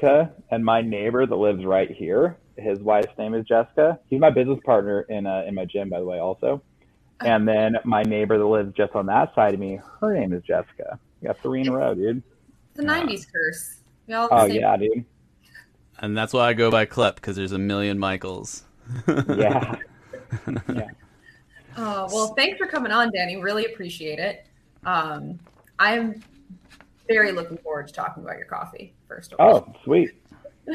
Jessica, and my neighbor that lives right here, his wife's name is Jessica. He's my business partner in uh, in my gym, by the way, also. And then my neighbor that lives just on that side of me, her name is Jessica. You got three in a row, dude. The '90s curse. We all have the Oh same- yeah, dude. And that's why I go by Klep because there's a million Michaels. Yeah. Oh, well, thanks for coming on, Danny. Really appreciate it. Um, I'm very looking forward to talking about your coffee, first all. Oh, sweet.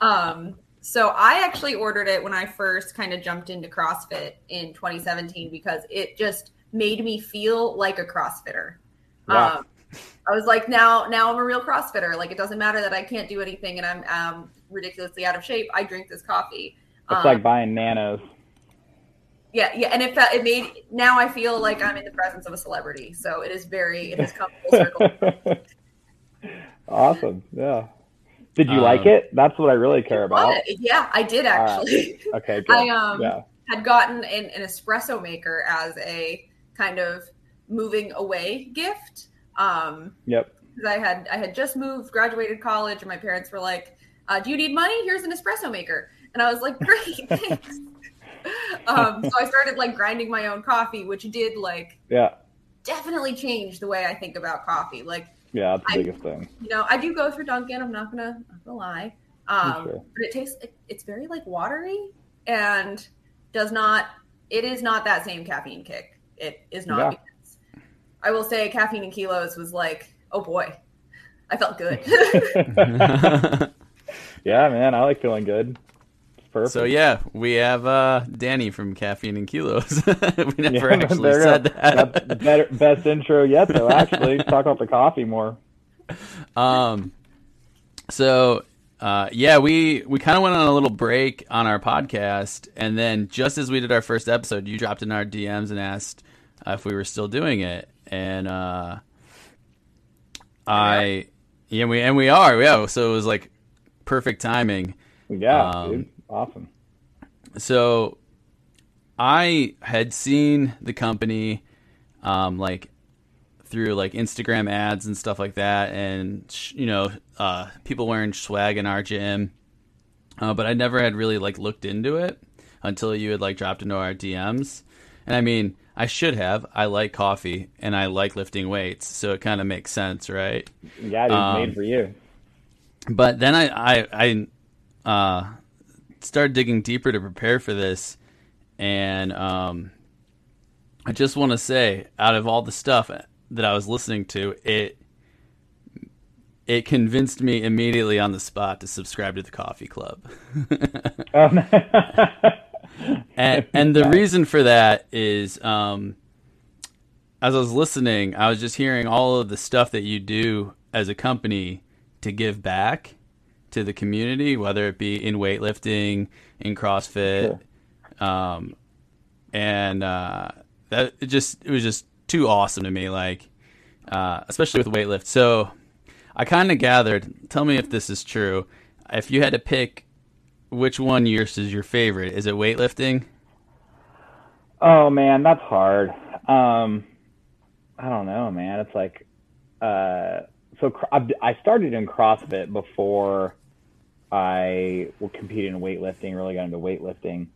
Um, so I actually ordered it when I first kind of jumped into CrossFit in 2017 because it just made me feel like a CrossFitter. Yeah. Um, I was like, now, now I'm a real CrossFitter. Like, it doesn't matter that I can't do anything and I'm um, ridiculously out of shape. I drink this coffee. It's Um, like buying nanos. yeah, yeah, and it felt it made now I feel like I'm in the presence of a celebrity. So it is very it has come full circle. awesome. Yeah. Did you Um, like it? That's what I really care about. But, yeah, I did right. actually. Okay, good. I um yeah. had gotten an, an espresso maker as a kind of moving away gift. Um, Yep. because I had I had just moved, graduated college, and my parents were like, uh, "Do you need money? Here's an espresso maker." And I was like, "Great, thanks." um, so I started like grinding my own coffee, which did like Yeah. definitely change the way I think about coffee. Like Yeah, that's the I- biggest thing. you know, I do go through Dunkin'. I'm not gonna not gonna lie, um, Sure. but it tastes it, it's very like watery and does not. It is not that same caffeine kick. It is not. Yeah. Because I will say, caffeine in kilos was like, oh boy, I felt good. yeah, man, I like feeling good. Perfect. so yeah, we have uh, Danny from Caffeine and Kilos. we never Yeah, actually said that. Better, best intro yet, though. Actually, talk about the coffee more. Um, so uh, yeah, we we kind of went on a little break on our podcast, and then just as we did our first episode, you dropped in our DMs and asked uh, if we were still doing it, and uh, I yeah we and we are yeah. So it was like perfect timing. Yeah, Um, dude, awesome. So I had seen the company um, like through like Instagram ads and stuff like that, and sh- you know, uh, people wearing swag in our gym, uh, but I never had really like looked into it until you had like dropped into our DMs. And I mean, I should have. I like coffee and I like lifting weights, so it kind of makes sense, right? Yeah, it's um, made for you. But then I I, I uh, started digging deeper to prepare for this, and um, I just want to say, out of all the stuff that I was listening to, it it convinced me immediately on the spot to subscribe to the Coffee Club. Um, and and the reason for that is um as I was listening, I was just hearing all of the stuff that you do as a company to give back to the community, whether it be in weightlifting, in CrossFit, um, and uh, that it just it was just too awesome to me, like uh, especially with weightlift. So I kind of gathered. Tell me if this is true. If you had to pick which one yours is your favorite, is it weightlifting? Oh man, that's hard. Um, I don't know, man. It's like, uh, so I've- started in CrossFit before I competed in weightlifting, really got into weightlifting.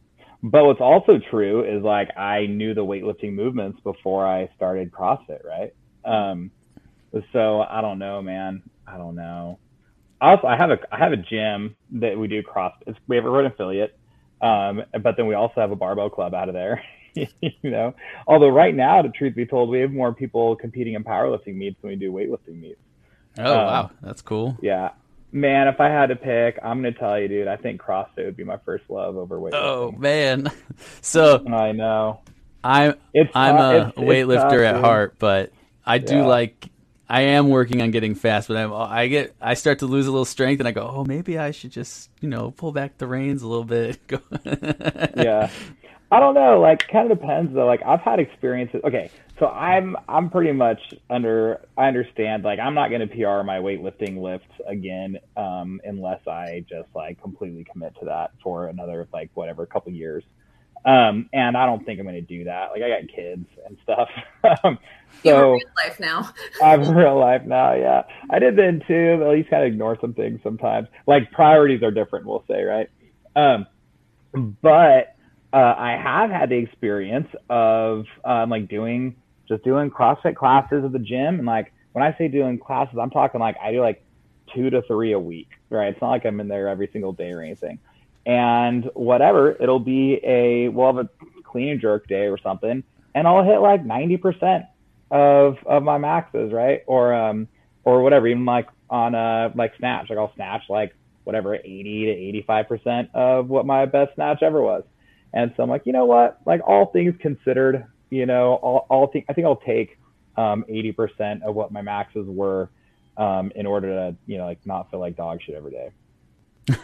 But what's also true is like I knew the weightlifting movements before I started CrossFit, right? Um, so I don't know, man. I don't know. Also, I have a I have a gym that we do CrossFit. It's, we have a road affiliate, um, but then we also have a barbell club out of there. you know, although right now, the truth be told, we have more people competing in powerlifting meets than we do weightlifting meets. Oh Um, wow, that's cool. Yeah, man. If I had to pick, I'm gonna tell you, dude. I think CrossFit would be my first love over weightlifting. Oh man, so I know. I'm It's I'm tough- a it's- it's weightlifter tough, at dude. heart, but I do Yeah. like. I am working on getting fast, but I'm, I get I start to lose a little strength, and I go, oh, maybe I should just you know pull back the reins a little bit. Yeah i don't know like kind of depends though like i've had experiences okay so i'm i'm pretty much under i understand like i'm not going to pr my weightlifting lifts again um unless i just like completely commit to that for another like whatever couple years Um, and I don't think I'm going to do that. Like I got kids and stuff. Um, so real life now. I'm real life now. Yeah, I did then too. But at least kind of ignore some things sometimes. Like priorities are different. We'll say right. Um, but uh, I have had the experience of um, like doing just doing CrossFit classes at the gym, and like when I say doing classes, I'm talking like I do like two to three a week. Right? It's not like I'm in there every single day or anything. And whatever, it'll be a we'll have a clean and jerk day or something, and I'll hit like 90% of of my maxes, right? Or um or whatever, even like on uh like snatch, like I'll snatch like whatever 80 to 85 percent of what my best snatch ever was. And so I'm like, you know what? Like all things considered, you know, all all think I think I'll take um 80 percent of what my maxes were um in order to you know like not feel like dog shit every day.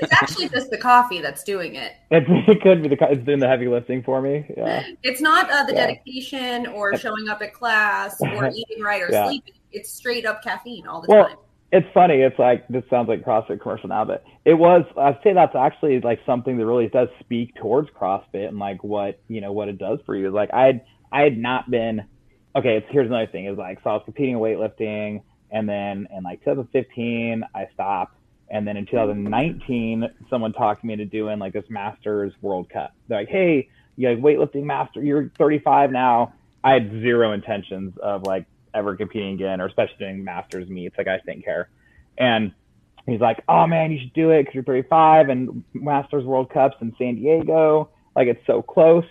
It's actually just the coffee that's doing it. It, it could be the it's doing the heavy lifting for me. Yeah. It's not uh, the Yeah. dedication or showing up at class or eating right or Yeah. sleeping. It's straight up caffeine all the Well, time. It's funny. It's like this sounds like CrossFit commercial now, but it was. I'd say that's actually like something that really does speak towards CrossFit and like what you know what it does for you. Like I had I had not been okay. It's, here's another thing. Is like so I was competing in weightlifting, and then in like 2015 I stopped, and then in 2019 someone talked me into doing like this Masters World Cup. They're like, hey, you like weightlifting master. You're 35 now. I had zero intentions of like ever competing again, or especially doing masters meets. Like I didn't care. And he's like, "Oh man, you should do it because you're 35 and Masters World Cups in San Diego. Like it's so close."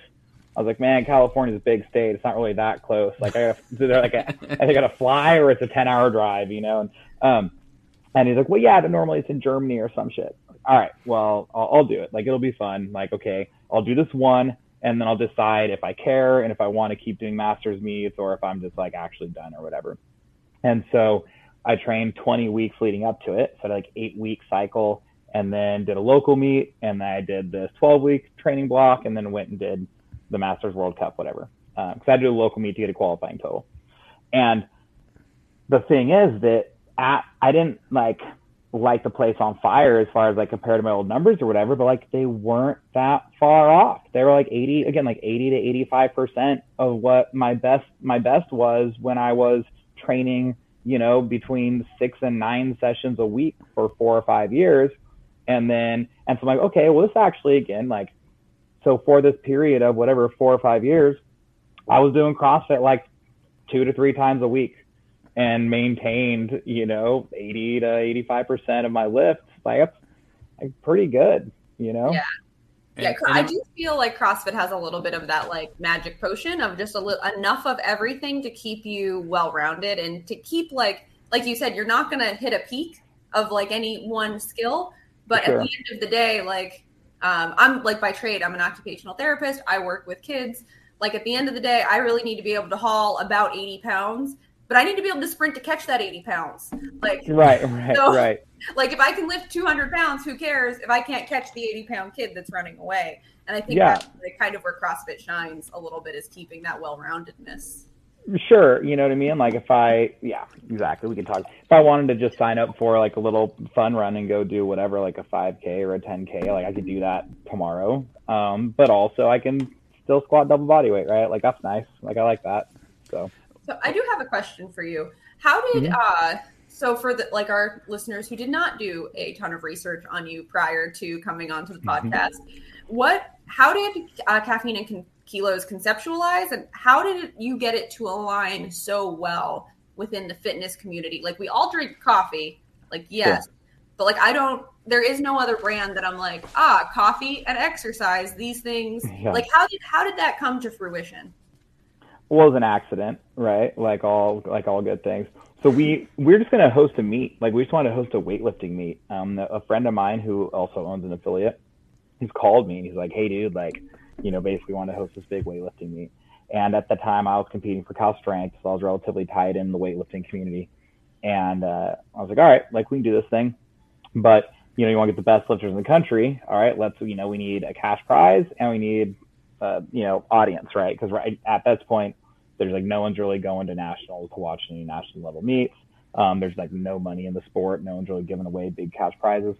I was like, "Man, California's a big state. It's not really that close. Like I gotta, like a, I gotta fly or it's a 10 hour drive, you know." And um, and he's like, "Well, yeah, but normally it's in Germany or some shit." All right, well, I'll, I'll do it. Like it'll be fun. Like okay, I'll do this one and then I'll decide if I care and if I want to keep doing masters meets or if I'm just like actually done or whatever. And so I trained 20 weeks leading up to it, so I like eight week cycle, and then did a local meet, and then I did this 12 week training block, and then went and did the Masters World Cup, whatever. Uh, because I had to do a local meet to get a qualifying total. And the thing is that at, I didn't like light the place on fire as far as like compared to my old numbers or whatever, but like they weren't that far off. They were like 80 again, like 80 to 85 percent of what my best my best was when I was training, you know, between six and nine sessions a week for four or five years. And then and so I'm like, okay, well this actually again, like so for this period of whatever four or five years, I was doing CrossFit like two to three times a week and maintained, you know, 80 to 85% of my lifts. Like, that's like, pretty good, you know? Yeah. Yeah, And- I do feel like CrossFit has a little bit of that like magic potion of just a little enough of everything to keep you well rounded and to keep like like you said, you're not gonna hit a peak of like any one skill, but Sure. at the end of the day, like um, I'm like by trade, I'm an occupational therapist. I work with kids. Like at the end of the day, I really need to be able to haul about 80 pounds, but I need to be able to sprint to catch that 80 pounds. Like Right, right, So- right. like if I can lift 200 pounds, who cares if I can't catch the 80 pound kid that's running away? And I think Yeah. that's kind of where CrossFit shines a little bit is keeping that well roundedness. Sure, you know what I mean? Like, if I, yeah, exactly. We can talk. If I wanted to just sign up for like a little fun run and go do whatever, like a 5K or a 10K, like I could do that tomorrow. Um, but also I can still squat double body weight, right? Like, that's nice. Like, I like that. So, So I do have a question for you. How did Mhm. uh so for the like our listeners who did not do a ton of research on you prior to coming onto the Mhm. podcast, what how did uh, caffeine and con- kilos conceptualize and how did you get it to align so well within the fitness community? Like we all drink coffee, like yes, but like I don't there is no other brand that I'm like, ah, coffee and exercise, these things. Yeah. Like how did how did that come to fruition? Was an accident, right? Like all like all good things. So we we're just gonna host a meet. Like we just wanted to host a weightlifting meet. Um, a friend of mine who also owns an affiliate, he's called me and he's like, "Hey, dude, like, you know, basically want to host this big weightlifting meet." And at the time, I was competing for Cal Strength, so I was relatively tied in the weightlifting community. And uh, I was like, "All right, like we can do this thing, but you know, you want to get the best lifters in the country. All right, let's you know, we need a cash prize and we need uh, you know, audience, right? Because right at this point, there's like no one's really going to nationals to watch any national level meets. Um, there's like no money in the sport. No one's really giving away big cash prizes.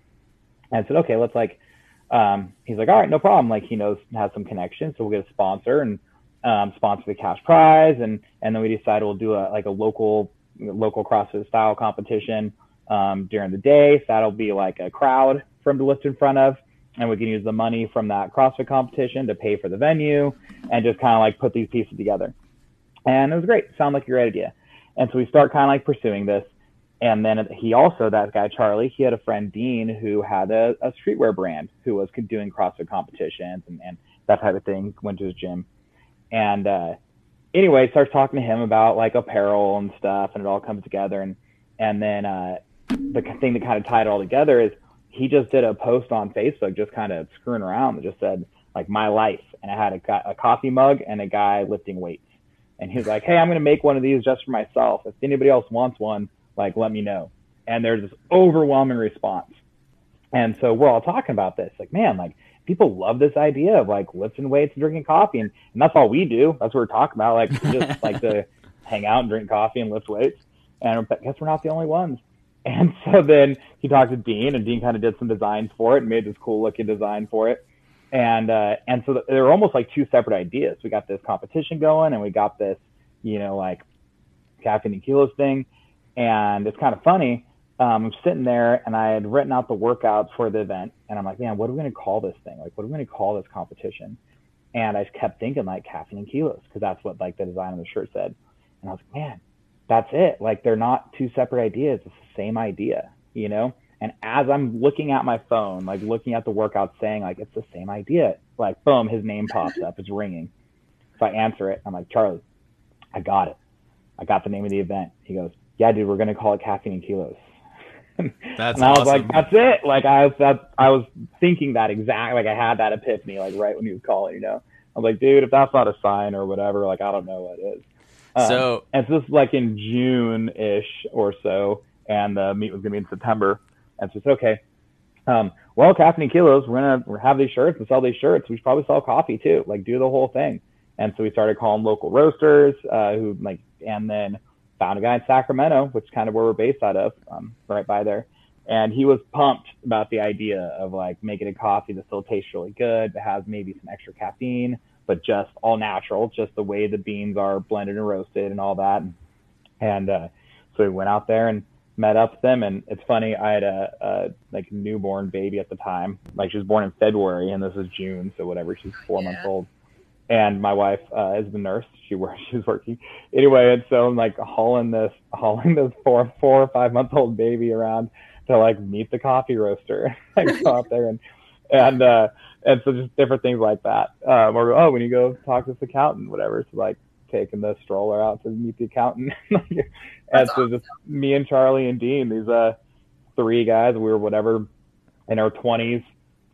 And I said, okay, let's like, um, he's like, all right, no problem. Like he knows has some connections, so we'll get a sponsor and um, sponsor the cash prize, and and then we decided we'll do a like a local local CrossFit style competition um, during the day. So that'll be like a crowd from to lift in front of, and we can use the money from that CrossFit competition to pay for the venue and just kind of like put these pieces together. And it was great. Sound like a great idea. And so we start kind of like pursuing this. And then he also, that guy Charlie, he had a friend Dean who had a, a streetwear brand who was doing CrossFit competitions and, and that type of thing. Went to his gym, and uh, anyway, starts talking to him about like apparel and stuff, and it all comes together. And and then uh, the thing that kind of tied it all together is he just did a post on Facebook, just kind of screwing around, that just said like my life, and it had a, a coffee mug and a guy lifting weights. And he's like, hey, I'm going to make one of these just for myself. If anybody else wants one, like let me know. And there's this overwhelming response. And so we're all talking about this, like, man, like people love this idea of like lifting weights and drinking coffee, and, and that's all we do. That's what we're talking about. Like, just like to hang out and drink coffee and lift weights. And I guess we're not the only ones. And so then he talked to Dean, and Dean kind of did some designs for it and made this cool looking design for it. And uh, and so they were almost like two separate ideas. We got this competition going, and we got this, you know, like caffeine and kilos thing. And it's kind of funny. Um, I'm sitting there and I had written out the workouts for the event, and I'm like, man, what are we going to call this thing? Like, what are we going to call this competition? And I just kept thinking like caffeine and kilos because that's what like the design of the shirt said. And I was like, man, that's it. Like they're not two separate ideas. It's the same idea, you know? And as I'm looking at my phone, like looking at the workout saying like it's the same idea, like boom, his name pops up. It's ringing. So I answer it. I'm like, Charlie, I got it. I got the name of the event. He goes, yeah, dude, we're gonna call it caffeine and kilos. That's and I was awesome. like, that's it. Like I was, that, I was thinking that exact, like I had that epiphany, like right when he was calling, you know, I was like, dude, if that's not a sign or whatever, like, I don't know what is. Um, So- and so this is like in June ish or so. And the meet was going to be in September. And so it's okay. Um, well, caffeine kilos, we're going to have these shirts and sell these shirts. We should probably sell coffee too, like do the whole thing. And so we started calling local roasters, uh, who like, and then found a guy in Sacramento, which is kind of where we're based out of, um, right by there. And he was pumped about the idea of like making a coffee that still tastes really good, that has maybe some extra caffeine, but just all natural, just the way the beans are blended and roasted and all that. And, and uh, so we went out there and met up with them. And it's funny, I had a, a like newborn baby at the time. Like she was born in February, and this is June, so whatever. She's four Yeah. months old and my wife uh, is the nurse. She works. She's working anyway, and so I'm like hauling this, hauling this four, four or five month old baby around to like meet the coffee roaster. like go out there and and uh, and so just different things like that. Um, or oh, when you go talk to this accountant, whatever. So like taking the stroller out to meet the accountant. and That's so just me and Charlie and Dean, these uh three guys, we were whatever in our twenties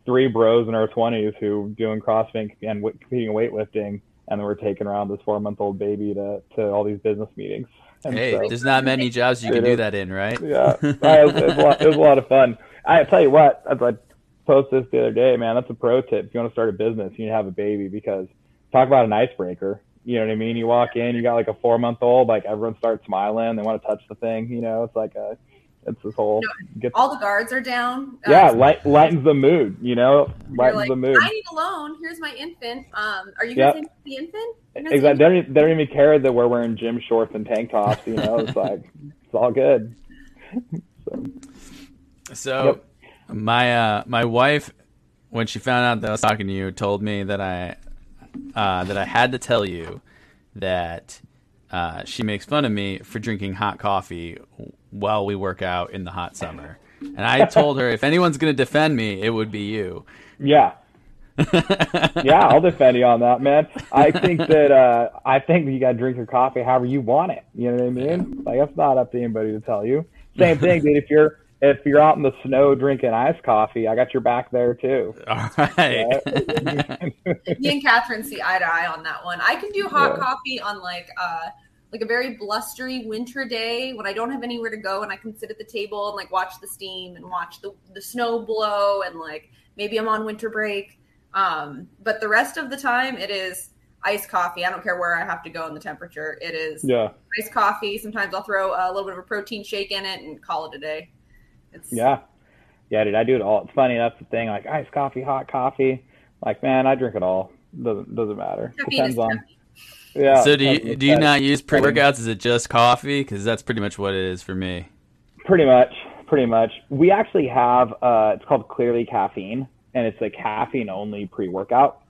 three bros in our 20s who doing CrossFit and w- competing in weightlifting, and then we're taking around this four month old baby to, to all these business meetings. And Hey, so, there's not many jobs you It can do is. that in, right? yeah, it was, it, was a lot, it was a lot of fun. I tell you what, as I posted this the other day, man, that's a pro tip. If you want to start a business, you need to have a baby because talk about an icebreaker. You know what I mean? You walk in, you got like a four month old, like everyone starts smiling, they want to touch the thing. You know, it's like a, it's this whole gets All the guards are down. Uh, yeah, light, lightens the mood. You know, lightens like, the mood. I need a loan. Here's my infant. Um, are you Yep. gonna the infant? You're Exactly. They don't, even, they don't even care that we're wearing gym shorts and tank tops. You know, it's like it's all good. So, So Yep. My uh, my wife, when she found out that I was talking to you, told me that I uh, that I had to tell you that uh, she makes fun of me for drinking hot coffee while we work out in the hot summer. And I told her if anyone's going to defend me, it would be you. yeah, yeah, I'll defend you on that, man. I think that uh, I think you got to drink your coffee however you want it. You know what I mean? Like it's not up to anybody to tell you. Same thing, dude. If you're if you're out in the snow drinking iced coffee, I got your back there too. All right. Me and Catherine see eye to eye on that one. I can do hot Yeah. coffee on like uh like a very blustery winter day when I don't have anywhere to go and I can sit at the table and like watch the steam and watch the the snow blow and like maybe I'm on winter break. Um, but the rest of the time it is iced coffee. I don't care where I have to go in the temperature. It is yeah, iced coffee. Sometimes I'll throw a little bit of a protein shake in it and call it a day. It's yeah. Yeah, dude, I do it all. It's funny. That's the thing. Like iced coffee, hot coffee. Like, man, I drink it all. Doesn't doesn't matter. Caffeine Depends on. caffeine. Yeah. so do you do you not use pre workouts? Is it just coffee? Because that's pretty much what it is for me. Pretty much, pretty much. We actually have uh, it's called Clearly Caffeine, and it's a caffeine only pre workout.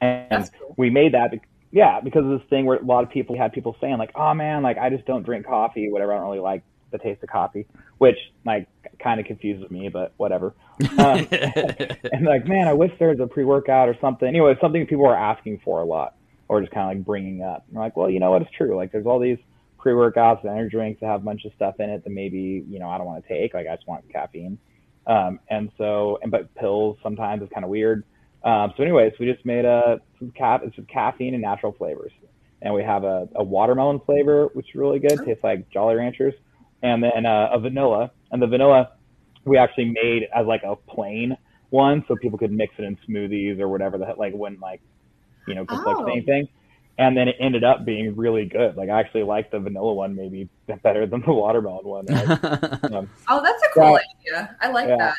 And cool. we made that, be- yeah, because of this thing where a lot of people we had people saying like, oh man, like I just don't drink coffee, whatever. I don't really like the taste of coffee, which like kind of confuses me, but whatever. Um, and like, man, I wish there was a pre workout or something. Anyway, it's something people are asking for a lot, or just kind of like bringing up. And like, well, you know what? It's true. Like, there's all these pre workouts and energy drinks that have a bunch of stuff in it that maybe you know I don't want to take. Like, I just want caffeine. Um, and so, and but pills sometimes is kind of weird. Um, so, anyways, we just made a some ca- it's caffeine and natural flavors, and we have a, a watermelon flavor which is really good, tastes like Jolly Ranchers, and then uh, a vanilla. And the vanilla we actually made as like a plain one, so people could mix it in smoothies or whatever that like wouldn't like you know conflict Oh. with anything. And then it ended up being really good. Like I actually like the vanilla one maybe better than the watermelon one. Like, um, Oh, that's a cool Yeah. idea. I like Yeah. that.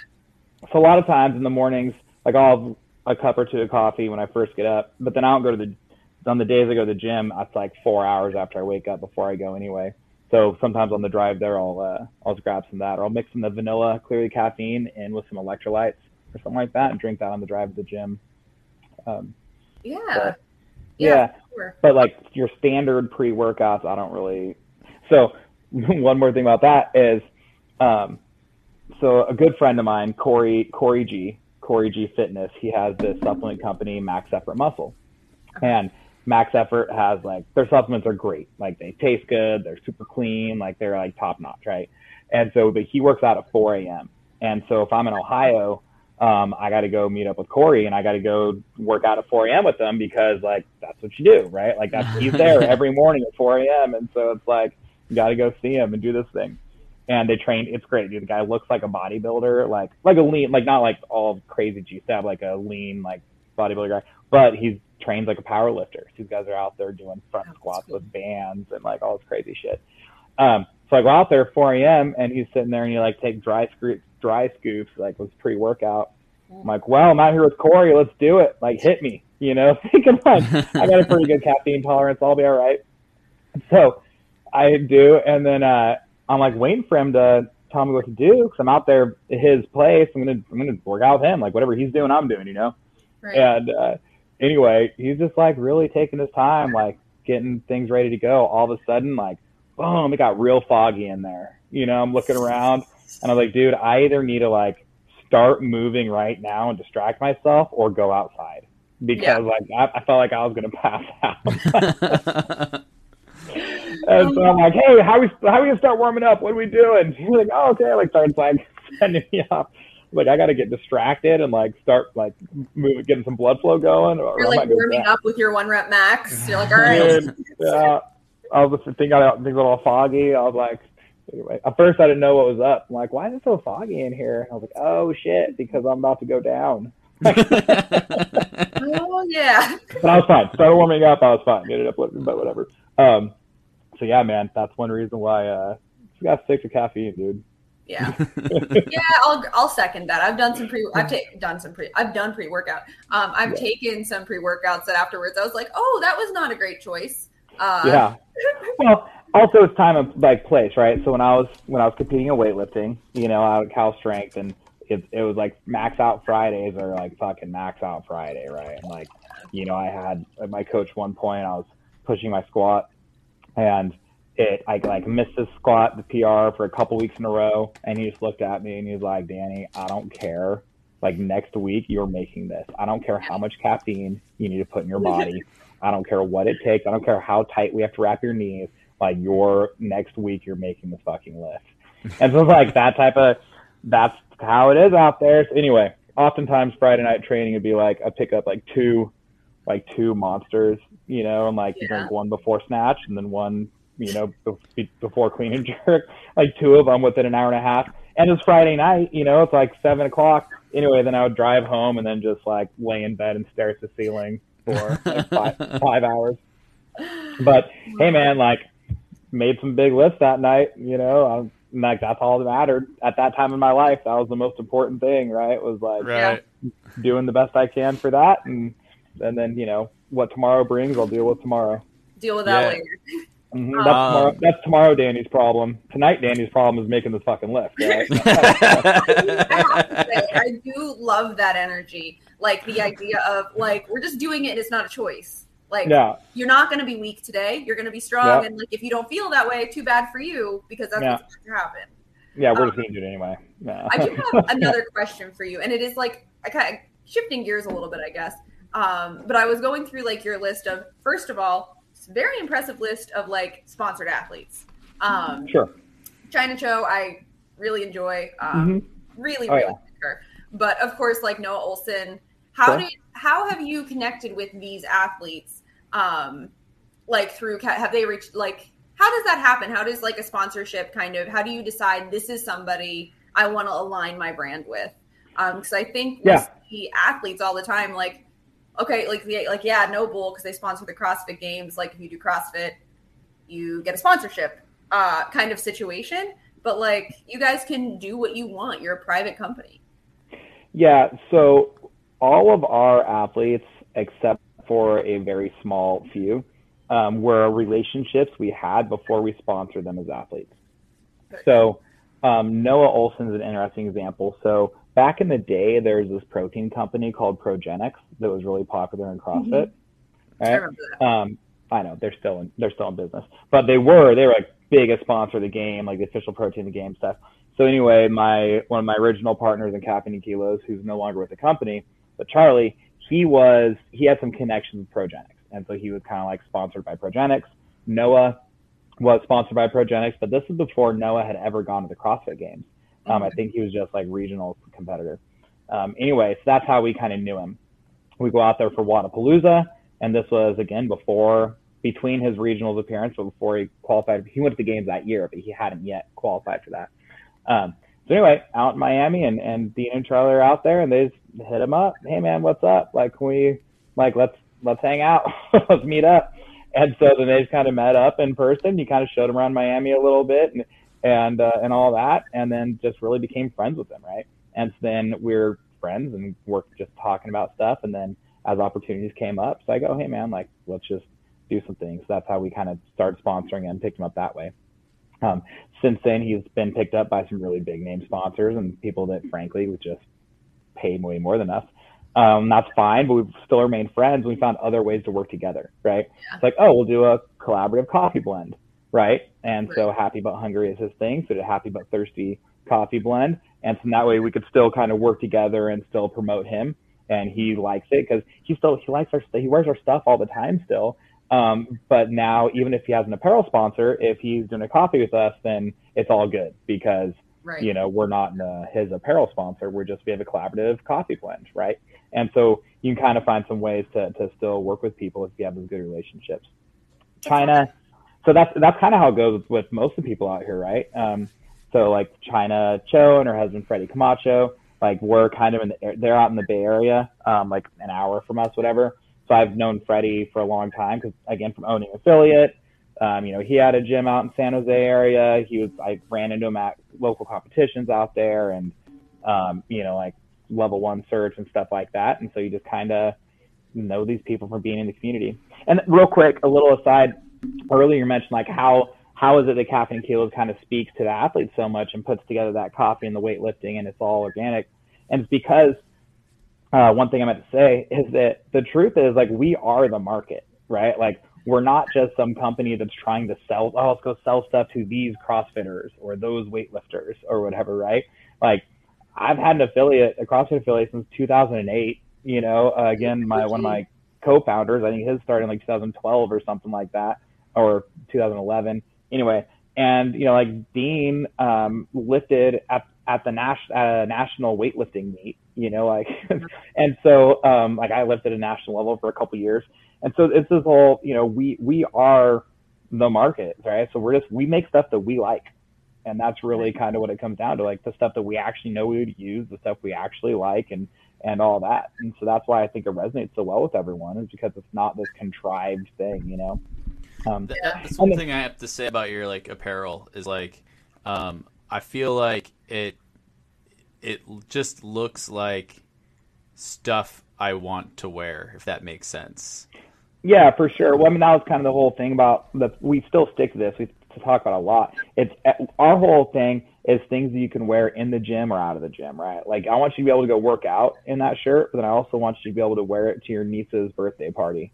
so a lot of times in the mornings, like I'll have a cup or two of coffee when I first get up, but then I don't go to the on the days I go to the gym. It's like four hours after I wake up before I go anyway. So sometimes on the drive there, I'll uh, I'll just grab some of that, or I'll mix some of the vanilla clearly caffeine in with some electrolytes or something like that, and drink that on the drive to the gym. Um, Yeah. But- yeah. yeah. Sure. but like your standard pre workouts, I don't really. So one more thing about that is, um, so a good friend of mine, Corey Corey G, Corey G Fitness, he has this supplement company, Max Effort Muscle, and Max Effort has like their supplements are great, like they taste good, they're super clean, like they're like top notch, right? And so, but he works out at 4 a.m. And so if I'm in Ohio, um, I got to go meet up with Corey and I got to go work out at 4 a.m. with them because like that's what you do, right? Like that's he's there every morning at 4 a.m. And so it's like you got to go see him and do this thing. And they train. It's great, dude. The guy looks like a bodybuilder, like like a lean, like not like all crazy G stab, like a lean like bodybuilder guy, but he's trains like a power lifter. These guys are out there doing front That's squats cool. with bands and like all this crazy shit. Um, so I go out there at 4 a.m. and he's sitting there and you like take dry scoops, dry scoops, like with pre-workout. I'm like, well, I'm out here with Corey. Let's do it. Like, hit me. You know, come on. I got a pretty good caffeine tolerance. I'll be all right. So I do, and then uh, I'm like waiting for him to tell me what to do because I'm out there at his place. I'm gonna I'm gonna work out with him. Like whatever he's doing, I'm doing. You know. Right. And uh, anyway, he's just like really taking his time, like getting things ready to go. All of a sudden, like, boom, it got real foggy in there. You know, I'm looking around and I'm like, dude, I either need to like start moving right now and distract myself or go outside because Yeah. like I, I felt like I was gonna pass out. and so I'm like, hey, how we how we gonna start warming up? What are we doing? He's like, oh, okay. Like starts like sending me off. Like I got to get distracted and like start like moving, getting some blood flow going. Or You're like warming up with your one rep max. You're like, all right. Dude, yeah. I was thinking, I think a little foggy. I was like, anyway. At first, I didn't know what was up. I'm like, why is it so foggy in here? I was like, oh shit, because I'm about to go down. Oh yeah. But I was fine. Started warming up. I was fine. Ended up living, but whatever. Um, so yeah, man, that's one reason why uh, you got sick of caffeine, dude. Yeah. yeah, I'll I'll second that. I've done some pre I've ta- done some pre I've done pre workout. Um, I've Yeah. taken some pre workouts that afterwards I was like, oh, that was not a great choice. Uh, yeah. Well, also it's time and like place, right? So when I was when I was competing in weightlifting, you know, out at Cal Strength, and it it was like max out Fridays or like fucking max out Friday, right? And like, you know, I had my coach one point, I was pushing my squat, and it I like missed the squat, the PR for a couple weeks in a row, and he just looked at me and he was like, Danny, I don't care. Like next week, you're making this. I don't care how much caffeine you need to put in your body. I don't care what it takes. I don't care how tight we have to wrap your knees. Like your next week, you're making the fucking lift. And so it's like that type of, that's how it is out there. So anyway, oftentimes Friday night training would be like I pick up like two, like two monsters, you know, and like you drink one before snatch and then one, you know, be- before clean and jerk, like two of them within an hour and a half. And it's Friday night, you know, it's like seven o'clock. Anyway, then I would drive home and then just like lay in bed and stare at the ceiling for like five, five hours. But hey, man, like made some big lifts that night. You know, I'm, like that's all that mattered at that time in my life. That was the most important thing, right? Was like Right. doing the best I can for that, and and then you know what tomorrow brings, I'll deal with tomorrow. Deal with that Yeah. later. Mhm. Um, That's tomorrow. That's tomorrow, Danny's problem. Tonight, Danny's problem is making this fucking lift. Right? I say, I do love that energy. Like the idea of like we're just doing it and it's not a choice. Like yeah, you're not going to be weak today. You're going to be strong, Yeah. and like if you don't feel that way, too bad for you because that's Yeah. what's going to happen. yeah, we're Um, just gonna do it anyway. Yeah. I do have another question for you, and it is like I kind of shifting gears a little bit, I guess. Um, but I was going through like your list of first of all, it's a very impressive list of like sponsored athletes. Um, sure. Chyna Cho, I really enjoy. Um, Mhm. Really, Oh, really yeah. her. But of course, like Noah Ohlsen, how Sure. did how have you connected with these athletes? Um, like through have they reached like how does that happen? How does like a sponsorship kind of how do you decide this is somebody I want to align my brand with? Um, because I think we Yeah. see athletes all the time like okay, like the like yeah, NOBULL because they sponsor the CrossFit Games. Like if you do CrossFit, you get a sponsorship uh, kind of situation. But like you guys can do what you want. You're a private company. Yeah, so all of our athletes, except for a very small few, um, were relationships we had before we sponsored them as athletes. So um, Noah Ohlsen's an interesting example. So back in the day, there was this protein company called Progenex that was really popular in CrossFit. I Right? that. Um, I know they're still in they're still in business, but they were they were like biggest sponsor of the game, like the official protein of the game stuff. So anyway, my one of my original partners in Caffeine and Kilos, who's no longer with the company, but Charlie, he was he had some connections with Progenex, and so he was kind of like sponsored by Progenex. Noah was sponsored by Progenex, but this is before Noah had ever gone to the CrossFit Games. Um, I think he was just like regional competitor. Um, anyway, so that's how we kind of knew him. We go out there for Wodapalooza, and this was again before between his regionals appearance, but before he qualified. He went to the games that year, but he hadn't yet qualified for that. Um, so anyway, out in Miami, and and Dean and Charlie are out there, and they just hit him up. Hey man, what's up? Like, can we like let's let's hang out, let's meet up. And so then they just kind of met up in person. You kind of showed him around Miami a little bit, and and uh, and all that, and then just really became friends with them, right? And so then we're friends and we're just talking about stuff, and then as opportunities came up, so I go, hey man, like let's just do some things. That's how we kind of start sponsoring and picked him up that way. Um, since then, he's been picked up by some really big name sponsors and people that, frankly, would just pay way more than us. Um, that's fine, but we've still remained friends. We found other ways to work together, right? Yeah. It's like, oh, we'll do a collaborative coffee blend, right? And so Happy But Hungry is his thing. So did Happy But Thirsty coffee blend. And so that way we could still kind of work together and still promote him. And he likes it because he still, he likes our, he wears our stuff all the time still. Um, but now, even if he has an apparel sponsor, if he's doing a coffee with us, then it's all good because Right. you know we're not uh, his apparel sponsor. We're just we have a collaborative coffee blend, right? And so you can kind of find some ways to to still work with people if you have those good relationships. Chyna, so that's that's kind of how it goes with most of the people out here, right? Um, so like Chyna Cho and her husband Freddy Camacho, like we're kind of in the they're out in the Bay Area, um, like an hour from us, whatever. So I've known Freddy for a long time because again from owning affiliate, um, you know he had a gym out in San Jose area. He was I ran into him at local competitions out there, and um, you know like level one cert and stuff like that. And so you just kind of know these people from being in the community. And real quick, a little aside, earlier you mentioned like how how is it that Caffeine and Kilos kind of speaks to the athletes so much and puts together that coffee and the weightlifting and it's all organic. And it's because uh, one thing I meant to say is that the truth is like we are the market, right? Like we're not just some company that's trying to sell, oh, let's go sell stuff to these CrossFitters or those weightlifters or whatever, right? Like I've had an affiliate, a CrossFit affiliate since 2008. You know, uh, again, my one of my co-founders, I think his started in like 2012 or something like that, or 2011. Anyway, and you know, like Dean um, lifted at at the nas- at a national weightlifting meet. You know, like, and so um, like I lifted at a national level for a couple years, and so it's this whole, you know, we we are the market, right? So we're just we make stuff that we like and that's really kind of what it comes down to like the stuff that we actually know we would use the stuff we actually like and and all that and so that's why i think it resonates so well with everyone is because it's not this contrived thing you know um, That, that's one thing I have to say about your like apparel is like, um, I feel like it it just looks like stuff I want to wear, if that makes sense. Yeah, for sure. Well, I mean, that was kind of the whole thing about the. We still stick to this. We talk about a lot. It's our whole thing is things that you can wear in the gym or out of the gym, right? Like I want you to be able to go work out in that shirt, but then I also want you to be able to wear it to your niece's birthday party,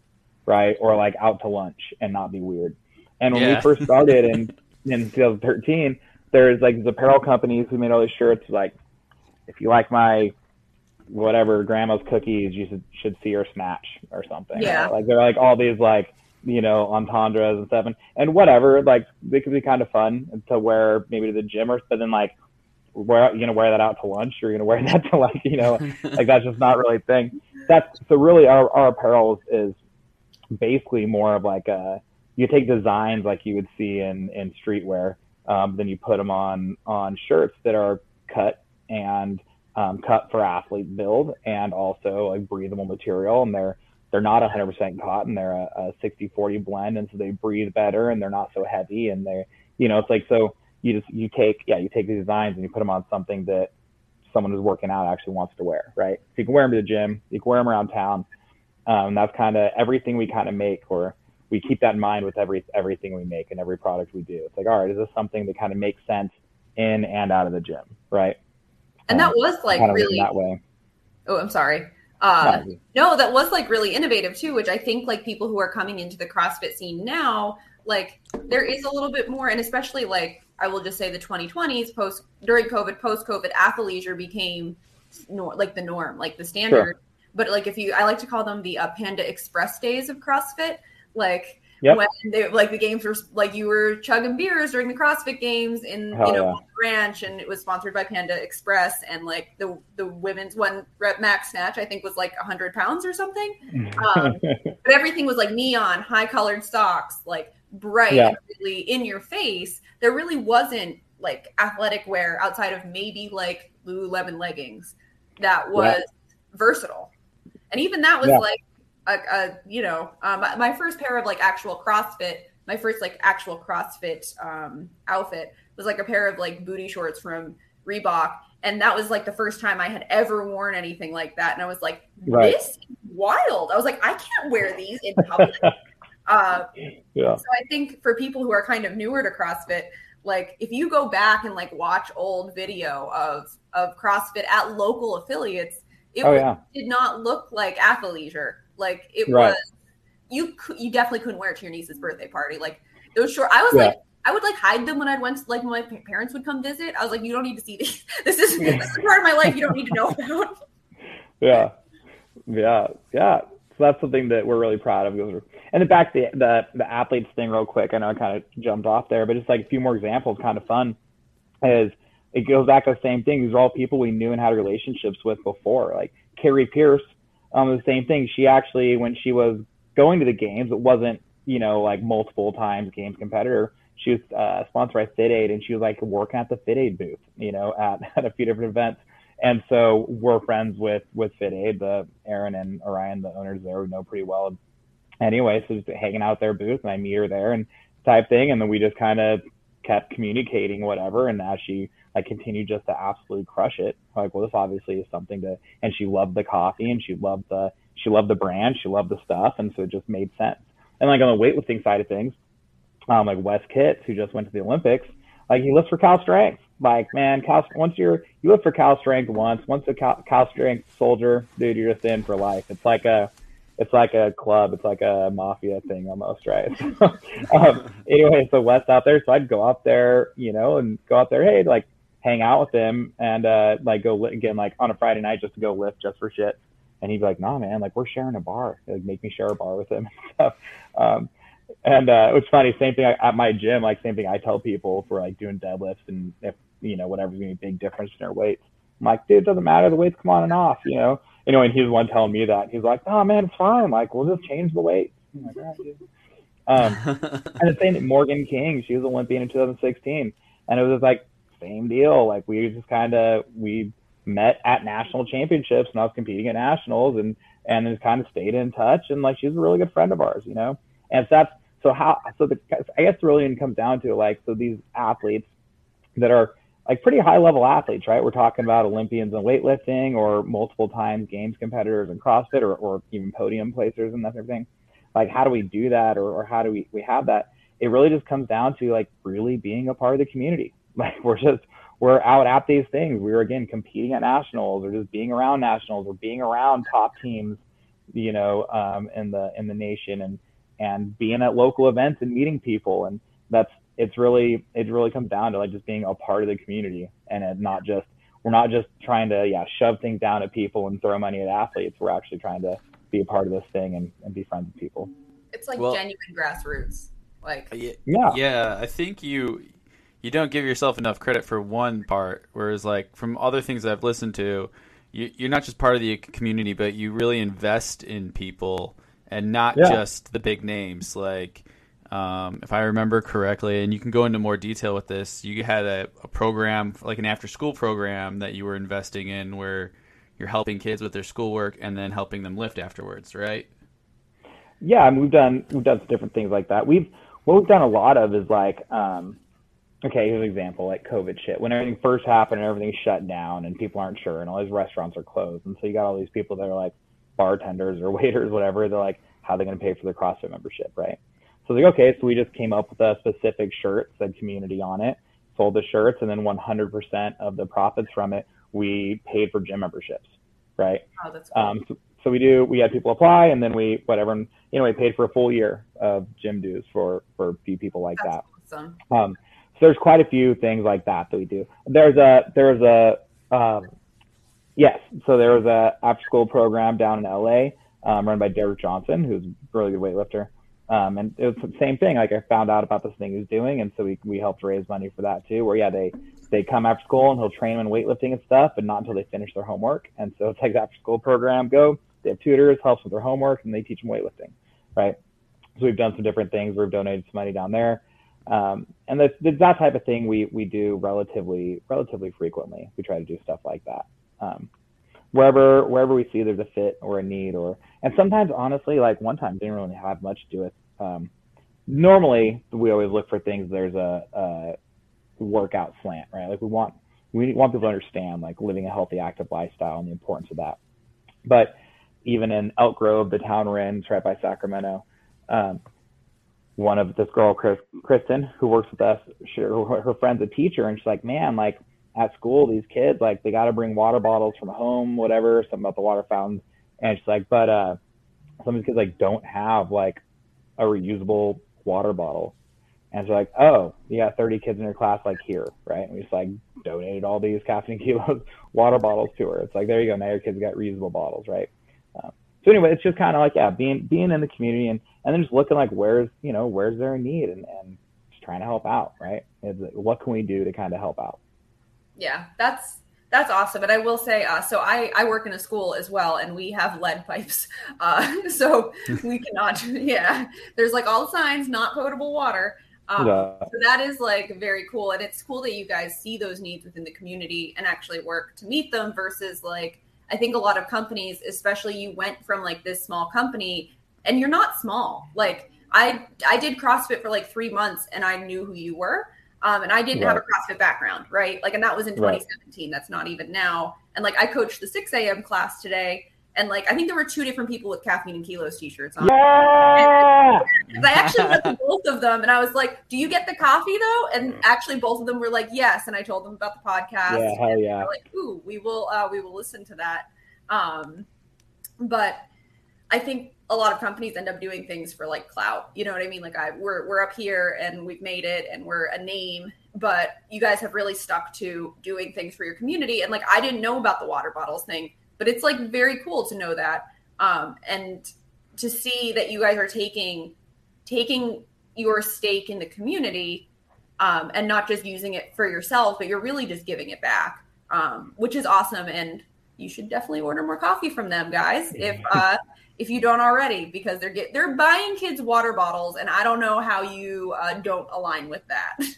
right? Or like out to lunch and not be weird. And when yeah. we first started in in 2013, there's like these apparel companies who made all these shirts like, if you like my whatever grandma's cookies, you should should see her snatch or something. Yeah. Like they're like all these like you know entendres and stuff and, and whatever. Like they could be kind of fun to wear maybe to the gym or but then like wear you gonna wear that out to lunch or you're gonna wear that to like you know like that's just not really a thing. That's so really our our apparel is basically more of like a you take designs like you would see in in streetwear, um, then you put them on on shirts that are cut and um, cut for athlete build and also a breathable material, and they're they're not 100% cotton. They're a, a 60-40 blend, and so they breathe better, and they're not so heavy, and they you know it's like so you just you take yeah you take the designs and you put them on something that someone who's working out actually wants to wear, right? So you can wear them to the gym, you can wear them around town. Um, that's kind of everything we kind of make, or we keep that in mind with every everything we make and every product we do. It's like, all right, is this something that kind of makes sense in and out of the gym, right? And um, that was like really that way. Oh, I'm sorry. Uh, no, that was like really innovative too, which I think like people who are coming into the CrossFit scene now, like there is a little bit more, and especially like I will just say the 2020s post during COVID, post COVID, athleisure became nor- like the norm, like the standard. Sure. But like if you, I like to call them the uh, Panda Express days of CrossFit, like Yep. When they, like the games were like you were chugging beers during the CrossFit games in Hell you know yeah. Ranch, and it was sponsored by Panda Express, and like the the women's one rep max snatch I think was like hundred pounds or something. Um, but everything was like neon, high colored socks, like bright, yeah. really in your face. There really wasn't like athletic wear outside of maybe like Lululemon leggings that was yeah. versatile, and even that was like a, a you know um, my first pair of like actual CrossFit, my first like actual CrossFit um, outfit was like a pair of like booty shorts from Reebok, and that was like the first time I had ever worn anything like that, and I was like, right. this is wild. I was like, I can't wear these in public. uh, yeah. So I think for people who are kind of newer to CrossFit, like if you go back and like watch old video of of CrossFit at local affiliates, it oh, yeah. did not look like athleisure. Like it right. was, you you definitely couldn't wear it to your niece's birthday party. Like those short, I was yeah. like, I would like hide them when I went. To, like when my parents would come visit, I was like, you don't need to see these. This is this is part of my life you don't need to know about. Yeah, yeah, yeah. So that's something that we're really proud of. And then back the, the the athletes thing real quick. I know I kind of jumped off there, but just like a few more examples, kind of fun. Is it goes back to the same thing. These are all people we knew and had relationships with before. Like Kari Pearce um, the same thing. She actually, when she was going to the games, it wasn't, you know, like multiple times games competitor. She was uh, sponsored by FitAid and she was like working at the FitAid booth, you know, at, at a few different events. And so we're friends with, with FitAid, the Aaron and Orion, the owners there, we know pretty well. Anyway, so just hanging out at their booth and I meet her there and type thing. And then we just kind of kept communicating whatever. And as she like continued just to absolutely crush it. Like, well, this obviously is something to, and she loved the coffee and she loved the, she loved the brand, she loved the stuff. And so it just made sense. And like on the weightlifting side of things, um, like Wes Kitts, who just went to the Olympics, like he lifts for Cal Strength. Like, man, Cal, once you're, you lift for Cal Strength once, once a Cal, Cal Strength soldier, dude, you're just in for life. It's like a, it's like a club. It's like a mafia thing almost, right? um, anyway, so Wes out there, so I'd go out there, you know, and go out there. Hey, like hang out with him and uh, like go again like on a Friday night just to go lift just for shit. And he'd be like, "Nah, man, like we're sharing a bar. Like make me share a bar with him and stuff." Um, and uh, it was funny. Same thing at my gym. Like same thing I tell people for like doing deadlifts and if you know whatever's gonna be a big difference in their weights. I'm like, dude, it doesn't matter. The weights come on and off. You know. You know, and he's the one telling me that. He's like, "Oh man, it's fine. Like we'll just change the weights." I'm like, right, um, and the same Morgan King, she was Olympian in 2016, and it was like same deal. Like we just kind of we met at national championships, and I was competing at nationals, and and just kind of stayed in touch. And like she's a really good friend of ours, you know. And so that's so how so the I guess really comes down to like so these athletes that are like pretty high level athletes, right? We're talking about Olympians in weightlifting or multiple times games competitors in CrossFit or, or even podium placers and that sort of thing. Like, how do we do that or, or how do we, we have that? It really just comes down to like really being a part of the community. Like, we're just, we're out at these things. We are again competing at nationals or just being around nationals or being around top teams, you know, um, in the, in the nation and, and being at local events and meeting people. And that's, it's really it really comes down to like just being a part of the community and it not just we're not just trying to yeah shove things down at people and throw money at athletes we're actually trying to be a part of this thing and, and be friends with people it's like well, genuine grassroots like yeah yeah i think you you don't give yourself enough credit for one part whereas like from other things i've listened to you, you're not just part of the community but you really invest in people and not yeah. just the big names like um, if I remember correctly, and you can go into more detail with this, you had a, a program, like an after school program that you were investing in where you're helping kids with their schoolwork and then helping them lift afterwards, right? Yeah, I mean, we've done we've done different things like that. We've what we've done a lot of is like, um, okay, here's an example, like COVID shit. When everything first happened and everything's shut down and people aren't sure and all these restaurants are closed, and so you got all these people that are like bartenders or waiters, whatever. They're like, how are they going to pay for their CrossFit membership, right? So like, okay, so we just came up with a specific shirt, said community on it, sold the shirts, and then 100% of the profits from it, we paid for gym memberships, right? Oh, that's cool. Um, so, so, we do, we had people apply, and then we, whatever, you know, we paid for a full year of gym dues for, for a few people like that's that. Awesome. Um, so there's quite a few things like that that we do. There's a, there's a, um, yes, so there was a after school program down in LA, um, run by Derek Johnson, who's a really good weightlifter. Um, and it was the same thing. Like I found out about this thing he was doing, and so we we helped raise money for that too. Where yeah, they they come after school and he'll train them in weightlifting and stuff, but not until they finish their homework. And so it's like after school program. Go. They have tutors, helps with their homework, and they teach them weightlifting, right? So we've done some different things. We've donated some money down there, um, and that's, that type of thing we we do relatively relatively frequently. We try to do stuff like that. Um, wherever wherever we see there's a fit or a need or and sometimes honestly like one time didn't really have much to do with um, normally we always look for things there's a, a workout slant right like we want we want people to understand like living a healthy active lifestyle and the importance of that but even in elk grove the town we're in it's right by sacramento um, one of this girl Chris, kristen who works with us she, her, friend's a teacher and she's like man like at school, these kids like they got to bring water bottles from home, whatever, something about the water fountains. And she's like, but uh, some of these kids like don't have like a reusable water bottle. And she's like, oh, you got 30 kids in your class, like here, right? And we just like donated all these caffeine kilos water bottles to her. It's like, there you go. Now your kids got reusable bottles, right? Um, so anyway, it's just kind of like, yeah, being, being in the community and, and then just looking like where's, you know, where's there a need and, and just trying to help out, right? It's, what can we do to kind of help out? yeah, that's that's awesome. And I will say, uh, so I, I work in a school as well, and we have lead pipes. Uh, so we cannot, yeah, there's like all the signs, not potable water. Um, yeah. So that is like very cool. And it's cool that you guys see those needs within the community and actually work to meet them versus like, I think a lot of companies, especially you went from like this small company and you're not small. Like I, I did CrossFit for like three months and I knew who you were. Um, and I didn't right. have a CrossFit background, right? Like, and that was in 2017. Right. That's not even now. And like, I coached the 6 a.m. class today, and like, I think there were two different people with caffeine and kilos t-shirts on. Yeah! And I actually went to both of them, and I was like, "Do you get the coffee though?" And actually, both of them were like, "Yes." And I told them about the podcast. Yeah, hell yeah! Like, ooh, we will, uh, we will listen to that. Um, but I think a lot of companies end up doing things for like clout. You know what I mean? Like I we're we're up here and we've made it and we're a name, but you guys have really stuck to doing things for your community. And like I didn't know about the water bottles thing, but it's like very cool to know that. Um, and to see that you guys are taking taking your stake in the community um, and not just using it for yourself, but you're really just giving it back, um, which is awesome. And you should definitely order more coffee from them, guys. If uh, if you don't already, because they're get they're buying kids water bottles, and I don't know how you uh, don't align with that.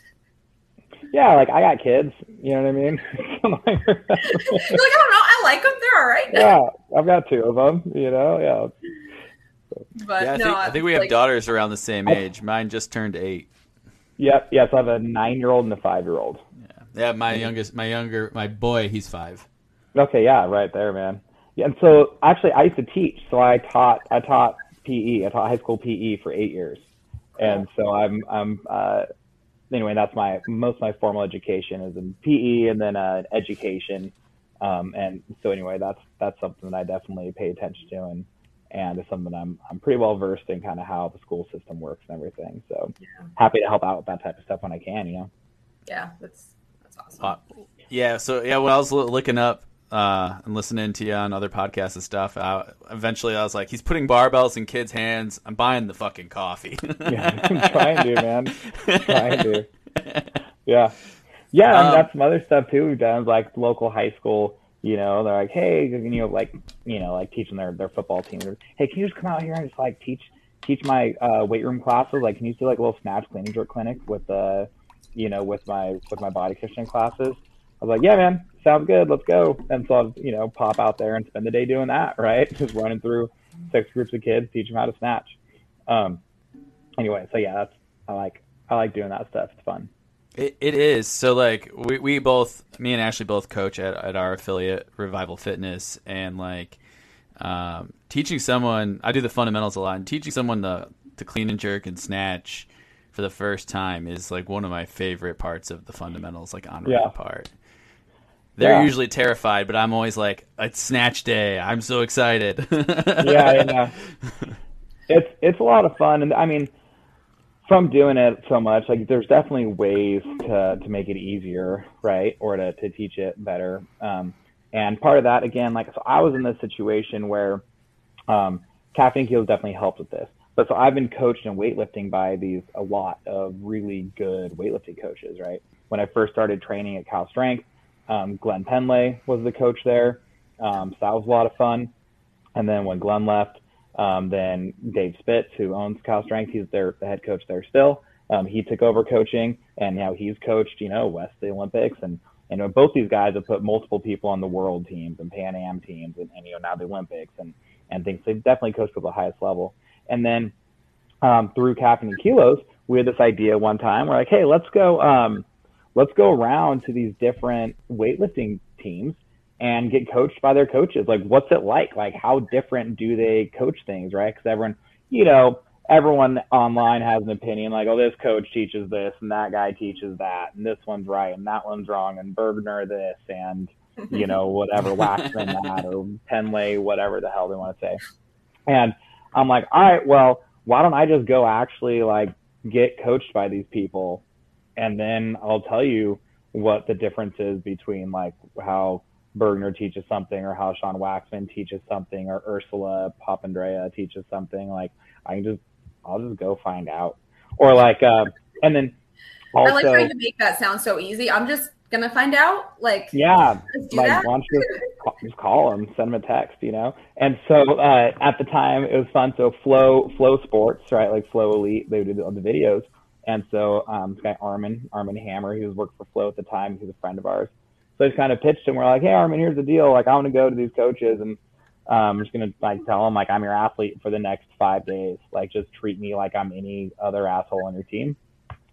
Yeah, like I got kids. You know what I mean? You're like, I don't know. I like them. They're all right. Yeah, I've got two of them. You know, yeah. But yeah, I, no, think, I think we have like, daughters around the same age. Mine just turned eight. Yep. Yes, I have a nine-year-old and a five-year-old. Yeah. Yeah, my youngest, my younger, my boy, he's five. Okay, yeah, right there, man. Yeah, and so actually, I used to teach, so I taught, I taught PE, I taught high school PE for eight years, and so I'm, I'm, uh, anyway, that's my most of my formal education is in PE and then uh, education, um, and so anyway, that's that's something that I definitely pay attention to, and and it's something I'm I'm pretty well versed in kind of how the school system works and everything. So Yeah. happy to help out with that type of stuff when I can, you know. Yeah, that's that's awesome. Uh, yeah, so yeah, when I was looking up uh, and listening to you on other podcasts and stuff, I, eventually I was like, he's putting barbells in kids' hands. I'm buying the fucking coffee. Yeah, I'm trying to, man. trying to. Yeah. Yeah, Um, and that's some other stuff too we've done, like local high school, you know, they're like, Hey, you know, like you know, like teaching their, their football team. They're, hey, can you just come out here and just like teach teach my uh weight room classes? Like can you do like a little snatch cleaning jerk clinic with uh you know, with my with my body conditioning classes? I was like, Yeah, man, sounds good, let's go. And so I'll, you know, pop out there and spend the day doing that, right? Just running through six groups of kids, teach them how to snatch. Um anyway, so yeah, that's I like I like doing that stuff. It's fun. It, it is. So like we, we both me and Ashley both coach at, at our affiliate Revival Fitness and like um, teaching someone I do the fundamentals a lot and teaching someone to to clean and jerk and snatch for the first time is like one of my favorite parts of the fundamentals like on Yeah. part. They're Yeah. usually terrified, but I'm always like, it's snatch day. I'm so excited. yeah, yeah. It's it's a lot of fun, and I mean, from doing it so much, like there's definitely ways to to make it easier, right, or to to teach it better. Um, and part of that, again, like so, I was in this situation where um, caffeine kilos definitely helped with this. But so I've been coached in weightlifting by these a lot of really good weightlifting coaches, right? When I first started training at Cal Strength, um, Glenn Pendlay was the coach there, um, so that was a lot of fun. And then when Glenn left, um, then Dave Spitz, who owns Cal Strength, he's their the head coach there still. Um, he took over coaching, and now he's coached, you know, West the Olympics, and you know both these guys have put multiple people on the world teams and Pan Am teams, and, and you know now the Olympics and and things. They've definitely coached at the highest level. And then um, through Caffeine and Kilos, we had this idea one time. We're like, hey, let's go, um, let's go around to these different weightlifting teams and get coached by their coaches. Like, what's it like? Like, how different do they coach things, right? Because everyone, you know, everyone online has an opinion. Like, oh, this coach teaches this, and that guy teaches that, and this one's right, and that one's wrong, and Burgener this, and you know, whatever, Waxman that, or Pendlay, whatever the hell they want to say. And I'm like, all right, well, why don't I just go actually like get coached by these people, and then I'll tell you what the difference is between like how Burgener teaches something or how Sean Waxman teaches something or Ursula Papandrea teaches something. Like I can just, I'll just go find out. Or like, uh, and then I like trying to make that sound so easy. I'm just gonna find out. Like, yeah, like that. why don't you just call, just call them, send them a text, you know. And so uh, at the time it was fun. So Flo Flo Sports, right, like Flo Elite, they would do the videos. And so um, this guy Armin Armin Hammer, he was working for Flo at the time. He's a friend of ours. So I just kind of pitched him. We're like, hey Armin, here's the deal. Like I want to go to these coaches and um, I'm just gonna like tell them like I'm your athlete for the next five days. Like just treat me like I'm any other asshole on your team,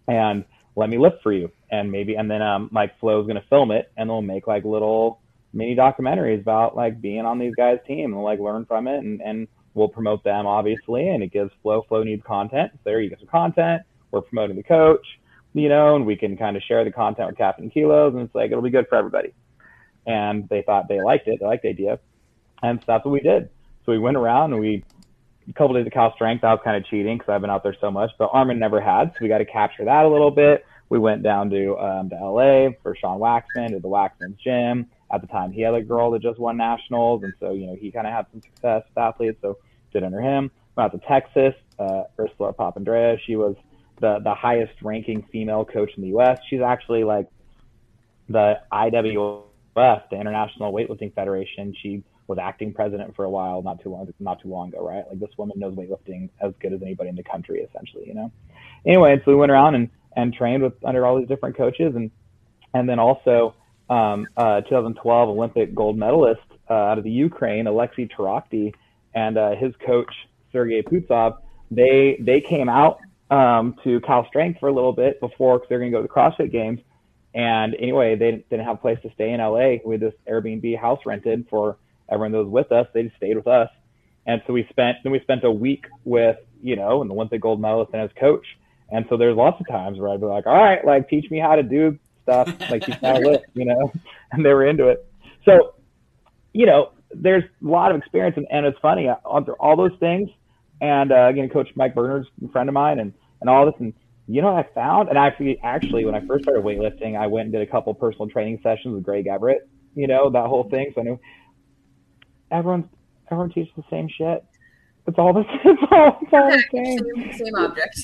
and let me lift for you. And maybe and then um like Flo's gonna film it and they'll make like little mini documentaries about like being on these guys' team and like learn from it and and we'll promote them obviously and it gives Flo Flo needs content. So there you get some content. We're promoting the coach, you know, and we can kind of share the content with Caffeine Kilos and it's like it'll be good for everybody. And they thought they liked it, they liked the idea. And so that's what we did. So we went around and we a couple days of Cal Strength. I was kind of cheating because I've been out there so much, but Armin never had. So we got to capture that a little bit. We went down to um, to LA for Sean Waxman, to the Waxman's gym. At the time, he had a girl that just won nationals, and so you know he kind of had some success with athletes, so did under him. Went out to Texas. Uh, Ursula Papandrea, she was the the highest ranking female coach in the U.S. She's actually like the IWF, the International Weightlifting Federation. She was acting president for a while, not too long, not too long ago, right? Like this woman knows weightlifting as good as anybody in the country, essentially, you know. Anyway, so we went around and and trained with under all these different coaches, and and then also um, uh, 2012 Olympic gold medalist uh, out of the Ukraine, Alexei Torokhtiy, and uh, his coach Sergey Putsov. They they came out um, to Cal Strength for a little bit before because they're going to go to the CrossFit Games, And anyway, they didn't have a place to stay in LA. We had this Airbnb house rented for everyone that was with us. They just stayed with us. And so we spent, then we spent a week with, you know, and the Olympic gold medalist and his coach. And so there's lots of times where I'd be like, all right, like teach me how to do stuff, like lift, you know, and they were into it. So, you know, there's a lot of experience and, and it's funny uh, all those things. And, uh, again, coach Mike Burgener's a friend of mine and, and all this. And, you know what I found? And actually, actually, when I first started weightlifting, I went and did a couple personal training sessions with Greg Everett. You know that whole thing. So I knew everyone everyone teaches the same shit. It's all the it's all, it's all the same. same. Object.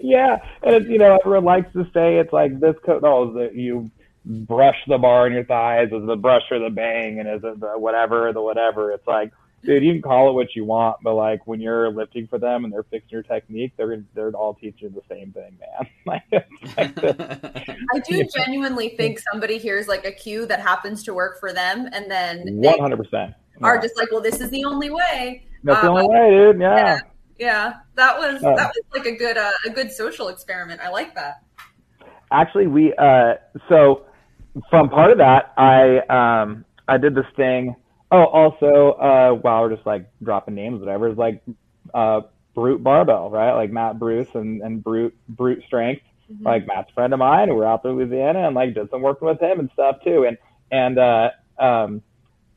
Yeah, and it's you know everyone likes to say it's like this coat. No, that you brush the bar in your thighs. Is the brush or the bang, and is it the whatever the whatever? It's like dude, you can call it what you want, but like when you're lifting for them and they're fixing your technique, they're they're all teaching the same thing, man. like, I do genuinely think somebody hears like a cue that happens to work for them, and then one hundred percent are just like, well, this is the only way. That's the only um, way, dude. Yeah. yeah. yeah. that was uh, that was like a good uh, a good social experiment. I like that. Actually, we uh, so from part of that, I um, I did this thing Oh, also, uh, while we're just like dropping names, whatever, is like uh, Brute Barbell, right? Like Matt Bruce and, and Brute Brute Strength. Mm-hmm. Like Matt's a friend of mine, and we're out there in Louisiana, and like did some working with him and stuff too. And and uh, um,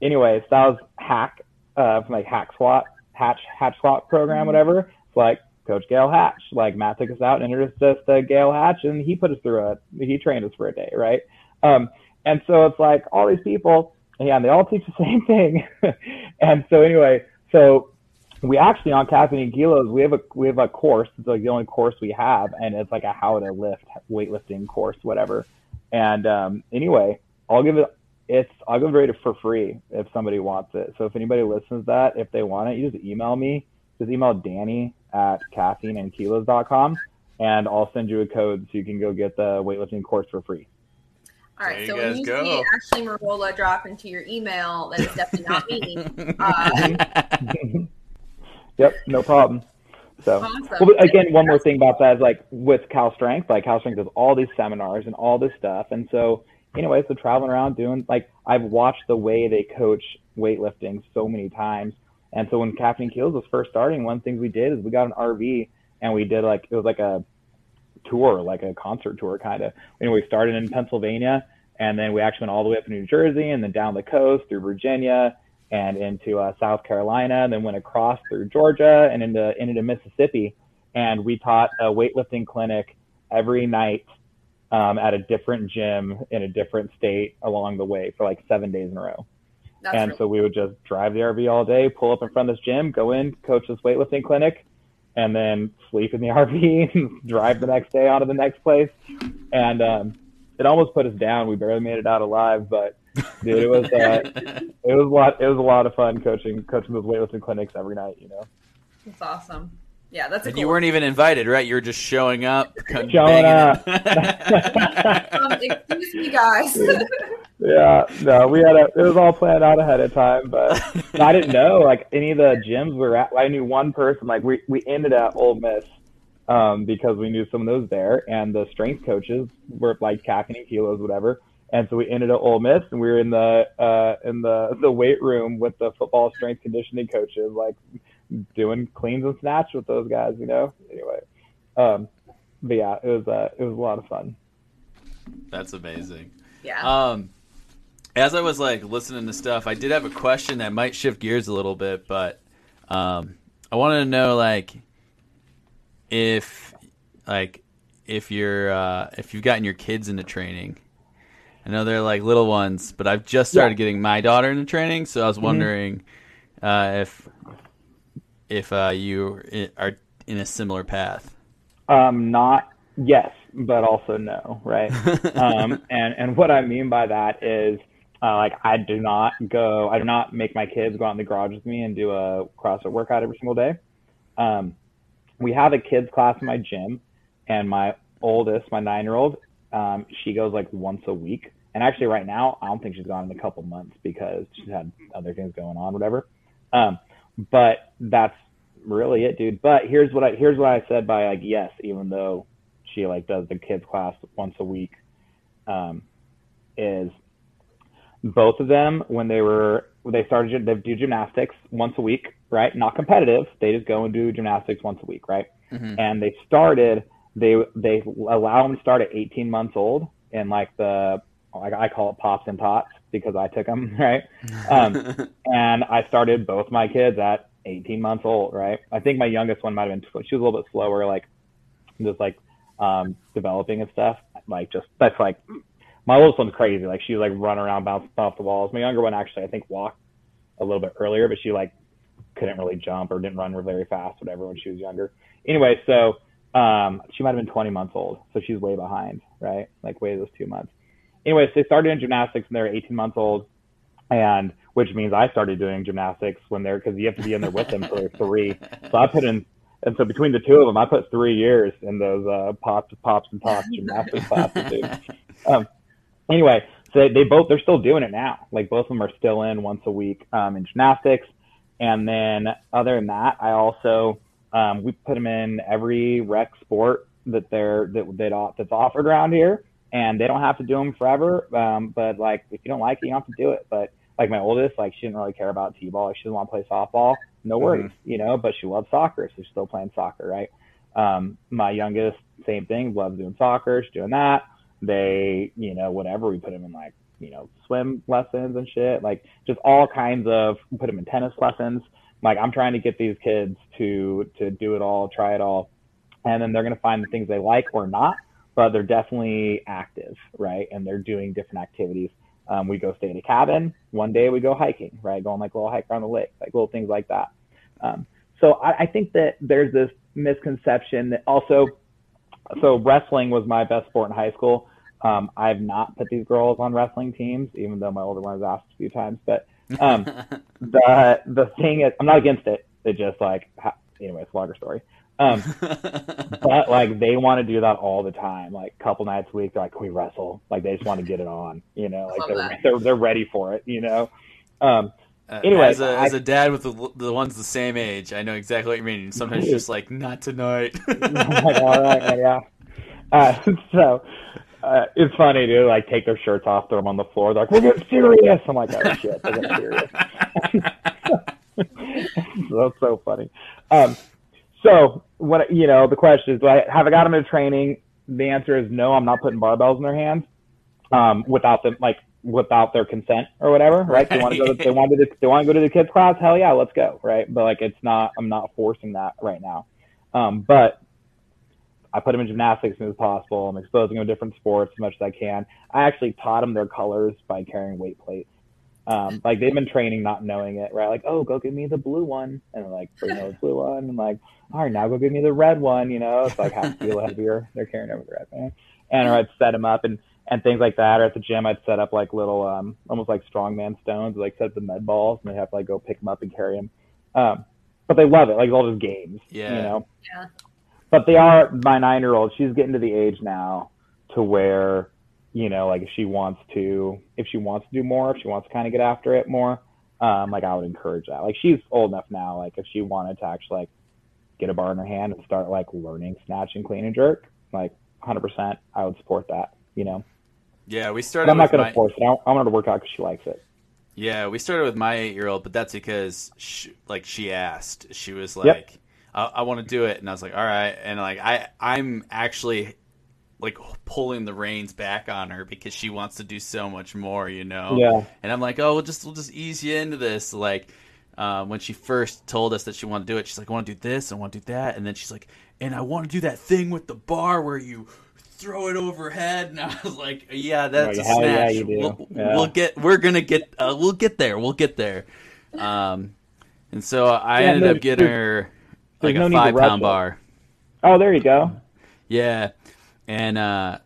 anyways, that was Hack uh, from like Hack Squat, Hatch Hatch Squat program, mm-hmm. whatever. It's like Coach Gayle Hatch. Like Matt took us out and introduced us to Gayle Hatch, and he put us through a he trained us for a day, right? Um, and so it's like all these people yeah, and they all teach the same thing. and so anyway, so we actually on caffeine kilos we have a we have a course. It's like the only course we have, and it's like a how to lift weightlifting course, whatever. And um, anyway, I'll give it. It's I'll give it for free if somebody wants it. So if anybody listens to that, if they want it, you just email me. Just email Danny at caffeineandkilos.com and I'll send you a code so you can go get the weightlifting course for free. All right, so when you go. see Ashley Marola drop into your email, that is definitely not me. Uh, yep, no problem. So, awesome. well, again, one more thing about that is like with Cal Strength, like Cal Strength does all these seminars and all this stuff, and so anyway, so traveling around doing like I've watched the way they coach weightlifting so many times, and so when Caffeine Kilos was first starting, one thing we did is we got an RV and we did like it was like a tour, like a concert tour kind of. And we started in Pennsylvania, and then we actually went all the way up to New Jersey, and then down the coast through Virginia and into uh, South Carolina, and then went across through Georgia and into into Mississippi. And we taught a weightlifting clinic every night um, at a different gym in a different state along the way for like seven days in a row. That's and really so we would just drive the RV all day, pull up in front of this gym, go in, coach this weightlifting clinic, and then sleep in the RV and drive the next day on to the next place. And um, it almost put us down. We barely made it out alive, but dude, it was uh, it was a lot. It was a lot of fun coaching coaching those weightlifting clinics every night. You know, that's awesome. Yeah, that's. and cool you weren't even invited, right? You were just showing up, showing up. um, excuse me, guys. yeah, no, we had a, it was all planned out ahead of time, but I didn't know like any of the gyms we were at. I knew one person. Like we we ended at Ole Miss um, because we knew some of those there, and the strength coaches were like caffeine kilos, whatever. And so we ended at Ole Miss, and we were in the uh, in the the weight room with the football strength conditioning coaches, like doing cleans and snatch with those guys, you know. Anyway, um, but yeah, it was uh, it was a lot of fun. That's amazing. Yeah. Um, as I was like listening to stuff, I did have a question that might shift gears a little bit, but um, I wanted to know like if like if you're uh, if you've gotten your kids into training. I know they're like little ones, but I've just started yeah. getting my daughter into training, so I was mm-hmm. wondering mm-hmm. uh, if if uh, you are in a similar path. Um, not yes, but also no, right? um, and and what I mean by that is uh, like I do not go, I do not make my kids go out in the garage with me and do a CrossFit workout every single day. Um, we have a kids class in my gym, and my oldest, my nine year old, um, she goes like once a week. And actually, right now, I don't think she's gone in a couple months because she's had other things going on, whatever. Um, but that's really it, dude. But here's what I here's what I said by like yes, even though she like does the kids class once a week. Um, is both of them when they were they started they do gymnastics once a week, right? Not competitive. They just go and do gymnastics once a week, right? Mm-hmm. And they started they they allow them to start at 18 months old in like the like I call it pops and tots because I took them, right? Um, and I started both my kids at 18 months old, right? I think my youngest one might have been she was a little bit slower, like just like um, developing and stuff. Like just that's like my oldest one's crazy. Like she was like run around, bouncing off the walls. My younger one actually I think walked a little bit earlier, but she like couldn't really jump or didn't run very fast, whatever, when she was younger. Anyway, so um, she might have been 20 months old, so she's way behind, right? Like way those two months. Anyways, they started in gymnastics when they were 18 months old, and which means I started doing gymnastics when they're because you have to be in there with them they're three. So I put in, and so between the two of them, I put three years in those uh, pops, pops and pops gymnastics classes. Um, anyway, so they, they both they're still doing it now. Like both of them are still in once a week um, in gymnastics, and then other than that, I also um, we put them in every rec sport that they're that, that that's offered around here, and they don't have to do them forever. Um, but like if you don't like it, you don't have to do it. But like my oldest, like she didn't really care about t-ball. Like she didn't want to play softball. No worries, mm-hmm. you know. But she loves soccer, so she's still playing soccer, right? Um, my youngest, same thing, loves doing soccer. She's doing that they, you know, whatever. We put them in like, you know, swim lessons and shit, like just all kinds of. Put them in tennis lessons. Like I'm trying to get these kids to to do it all, try it all, and then they're gonna find the things they like or not. But they're definitely active, right? And they're doing different activities. Um, we go stay in a cabin. One day we go hiking, right? Go on like a little hike around the lake, like little things like that. Um, so I, I think that there's this misconception that also so wrestling was my best sport in high school. Um, I've not put these girls on wrestling teams, even though my older one has asked a few times. But um, the the thing is, I'm not against it. It just like, ha- anyway, it's a longer story. Um, but like they want to do that all the time. Like a couple nights a week, they're like, "Can we wrestle?" Like they just want to get it on. You know, like they're, they're they're ready for it. You know. Um, uh, anyway, as a, I, as a dad with the, the ones the same age, I know exactly what you mean. Sometimes just like, not tonight. all right, yeah. Uh, so uh, it's funny to like take their shirts off, throw them on the floor. They're like, "We're getting serious." I'm like, "Oh shit, they're getting serious." That's so funny. Um, so what you know, the question is, do I have I got them in training? The answer is no. I'm not putting barbells in their hands um, without them like without their consent or whatever, right? right. They want to go. To, they want to. They want to go to the kids class. Hell yeah, let's go, right? But like, it's not. I'm not forcing that right now. Um, but I put them in gymnastics as soon as possible. I'm exposing them to different sports as much as I can. I actually taught them their colors by carrying weight plates. Um, like they've been training not knowing it, right? Like, oh, go give me the blue one, and they're like, bring the blue one, and like, all right, now go give me the red one. You know, it's like half a kilo heavier. They're carrying over the red man. And or I'd set them up and and things like that. Or at the gym, I'd set up like little, um, almost like strongman stones, like set up the med balls, and they have to like go pick them up and carry them. Um, but they love it, like it's all those games. Yeah. You know. Yeah. But they are my nine year old. She's getting to the age now to where, you know, like if she wants to, if she wants to do more, if she wants to kind of get after it more, um, like I would encourage that. Like she's old enough now. Like if she wanted to actually like get a bar in her hand and start like learning snatch and clean and jerk, like 100%, I would support that. You know. Yeah, we started. But I'm not going to my... force it. I want her to work out because she likes it. Yeah, we started with my eight-year-old, but that's because she, like she asked. She was like, yep. "I, I want to do it," and I was like, "All right." And like I, I'm actually like pulling the reins back on her because she wants to do so much more, you know. Yeah. And I'm like, "Oh, we'll just we'll just ease you into this." Like uh, when she first told us that she wanted to do it, she's like, "I want to do this, I want to do that," and then she's like, "And I want to do that thing with the bar where you." throw it overhead, and I was like, "Yeah, that's like, a snatch. Yeah, we'll, yeah. we'll, get, we're gonna get, uh, we'll get there, we'll get there." Um, and so I yeah, ended no, up getting her like no a five pound bar. Oh, there you go. Yeah, and uh,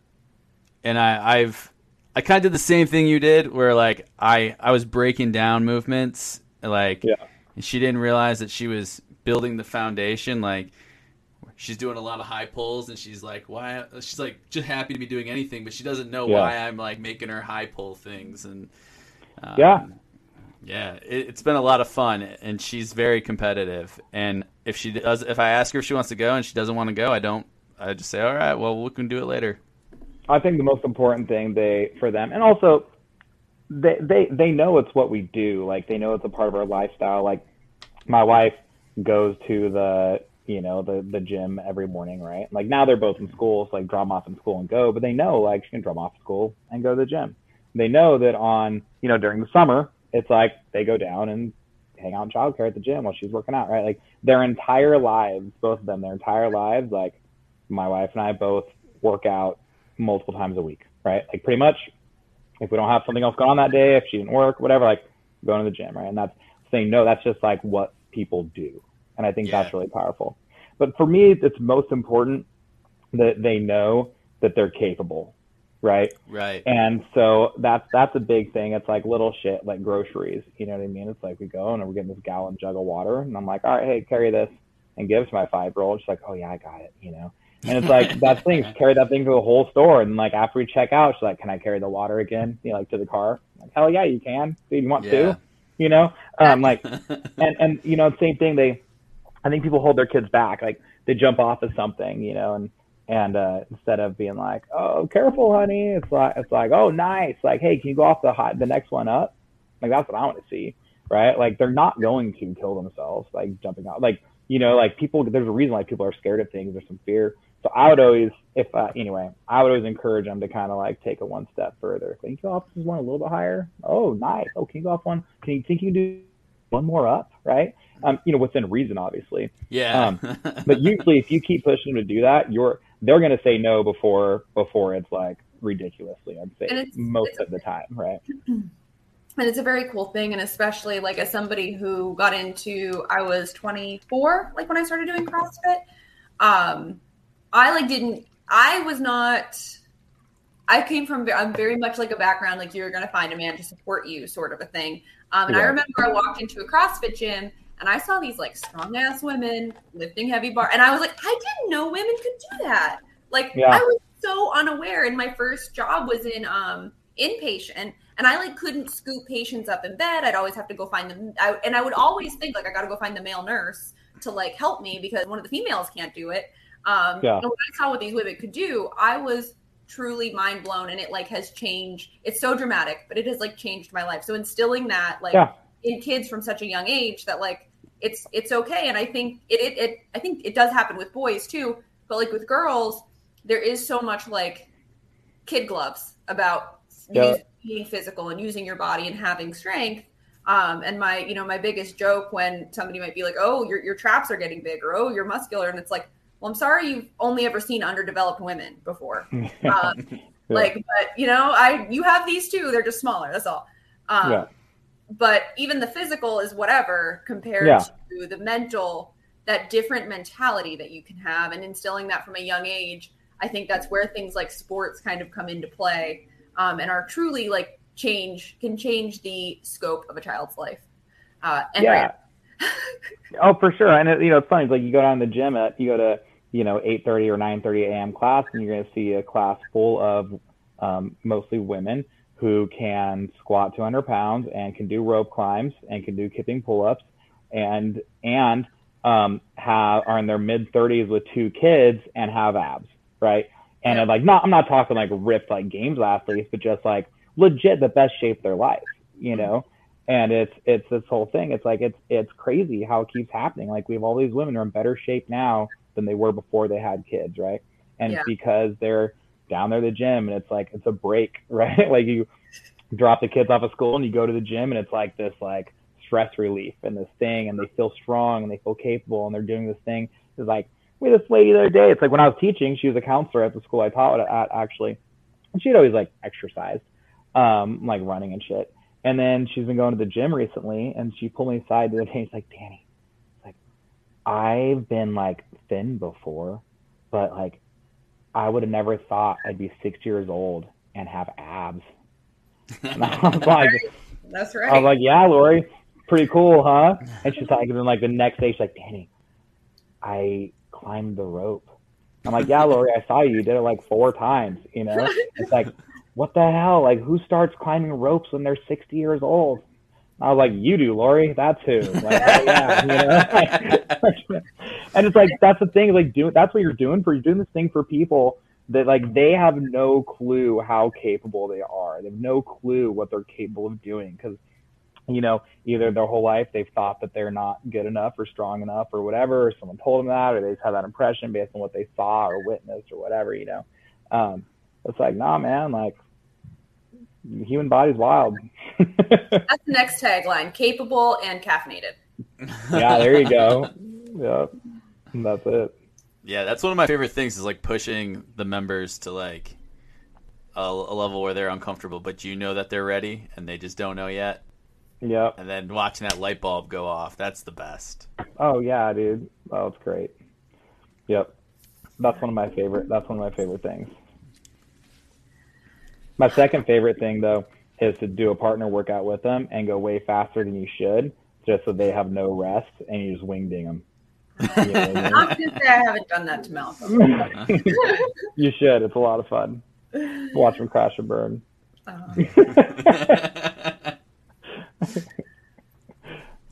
and I, I've I kind of did the same thing you did, where like I I was breaking down movements, like, yeah. and she didn't realize that she was building the foundation, like she's doing a lot of high pulls and she's like why she's like just happy to be doing anything but she doesn't know yeah. why i'm like making her high pull things and um, yeah yeah it, has been a lot of fun and she's very competitive and if she does if i ask her if she wants to go and she doesn't want to go i don't i just say all right well we can do it later I think the most important thing they for them, and also they they they know it's what we do. Like they know it's a part of our lifestyle. Like my wife goes to the you know the the gym every morning, right? Like now they're both in school, so like drop them off in school and go. But they know like she can drop them off school and go to the gym. They know that on you know during the summer it's like they go down and hang out in childcare at the gym while she's working out, right? Like their entire lives, both of them, their entire lives, like my wife and I both work out multiple times a week, right? Like pretty much if we don't have something else going on that day, if she didn't work, whatever, like going to the gym, right? And that's saying no, that's just like what people do. And I think yeah. that's really powerful. But for me, it's most important that they know that they're capable, right? Right. And so that's that's a big thing. It's like little shit like groceries. You know what I mean? It's like we go and we're getting this gallon jug of water, and I'm like, all right, hey, carry this, and give it to my five year old. She's like, oh yeah, I got it. You know. And it's like that thing, carry that thing to the whole store, and like after we check out, she's like, "Can I carry the water again? You know, like to the car?" I'm like, hell yeah, you can. Do you want yeah. to? You know, um, like, and and you know, same thing. They, I think people hold their kids back, like they jump off of something, you know, and and uh, instead of being like, "Oh, careful, honey," it's like it's like, "Oh, nice," like, "Hey, can you go off the hot, the next one up?" Like that's what I want to see, right? Like they're not going to kill themselves like jumping out, like you know, like people. There's a reason why people are scared of things. There's some fear so I would always, if uh, anyway, I would always encourage them to kind of like take it one step further. Can you go off this one a little bit higher? Oh, nice. Oh, can you go off one? Can you think you can do one more up? Right? Um, you know, within reason, obviously. Yeah. um, but usually, if you keep pushing them to do that, you're they're going to say no before before it's like ridiculously. I'd say most of the time, right? And it's a very cool thing, and especially like as somebody who got into, I was 24, like when I started doing CrossFit. Um, I like didn't. I was not. I came from. I'm very much like a background like you're going to find a man to support you, sort of a thing. Um, and yeah. I remember I walked into a CrossFit gym and I saw these like strong ass women lifting heavy bar, and I was like, I didn't know women could do that. Like yeah. I was so unaware. And my first job was in um inpatient, and I like couldn't scoop patients up in bed. I'd always have to go find them, I, and I would always think like I got to go find the male nurse to like help me because one of the females can't do it. Um, yeah. And when I saw what these women could do, I was truly mind blown, and it like has changed. It's so dramatic, but it has like changed my life. So instilling that like yeah. in kids from such a young age that like it's it's okay, and I think it, it it I think it does happen with boys too, but like with girls, there is so much like kid gloves about yeah. being physical and using your body and having strength. Um, and my, you know, my biggest joke when somebody might be like, "Oh, your your traps are getting bigger. "Oh, you're muscular," and it's like, well, I'm sorry you've only ever seen underdeveloped women before. Um, yeah. Like, but you know, I you have these too. They're just smaller. That's all. Um, yeah. But even the physical is whatever compared yeah. to the mental, that different mentality that you can have, and instilling that from a young age. I think that's where things like sports kind of come into play, um, and are truly like change can change the scope of a child's life. Uh, yeah. oh, for sure. And it, you know, it's funny. It's like you go down to the gym at you go to you know 8:30 or 9:30 a.m. class, and you're going to see a class full of um, mostly women who can squat 200 pounds and can do rope climbs and can do kipping pull-ups and and um, have are in their mid 30s with two kids and have abs, right? And yeah. like not I'm not talking like ripped like games athletes, but just like legit the best shape of their life, you know. And it's it's this whole thing. It's like it's it's crazy how it keeps happening. Like we have all these women who are in better shape now than they were before they had kids, right? And yeah. because they're down there at the gym and it's like it's a break, right? like you drop the kids off of school and you go to the gym and it's like this like stress relief and this thing and they feel strong and they feel capable and they're doing this thing. It's like we had this lady the other day. It's like when I was teaching, she was a counselor at the school I taught at actually, and she'd always like exercised, um, like running and shit. And then she's been going to the gym recently, and she pulled me aside the other day. And she's like, "Danny, I've been like thin before, but like I would have never thought I'd be six years old and have abs. And I was like, That's right. I was like, yeah, Lori, pretty cool, huh? And she's like, and then like the next day, she's like, Danny, I climbed the rope. I'm like, yeah, Lori, I saw you. You did it like four times, you know? It's like, what the hell? Like, who starts climbing ropes when they're 60 years old? I was like, you do, Lori. That's who. Like, oh, yeah, know? and it's like that's the thing. Like, do that's what you're doing for. You're doing this thing for people that like they have no clue how capable they are. They have no clue what they're capable of doing because you know either their whole life they've thought that they're not good enough or strong enough or whatever, or someone told them that, or they just had that impression based on what they saw or witnessed or whatever. You know, um, it's like nah, man, like human body's wild. That's the next tagline: capable and caffeinated. yeah, there you go. Yep, that's it. Yeah, that's one of my favorite things is like pushing the members to like a, a, level where they're uncomfortable, but you know that they're ready and they just don't know yet. Yep. And then watching that light bulb go off, that's the best. Oh yeah, dude. Oh, it's great. Yep. That's one of my favorite. That's one of my favorite things. My second favorite thing though is to do a partner workout with them and go way faster than you should, just so they have no rest and you just wing ding them. You know, I'm gonna say I haven't done that to Malcolm. you should. It's a lot of fun. Watch them crash and burn. Uh-huh.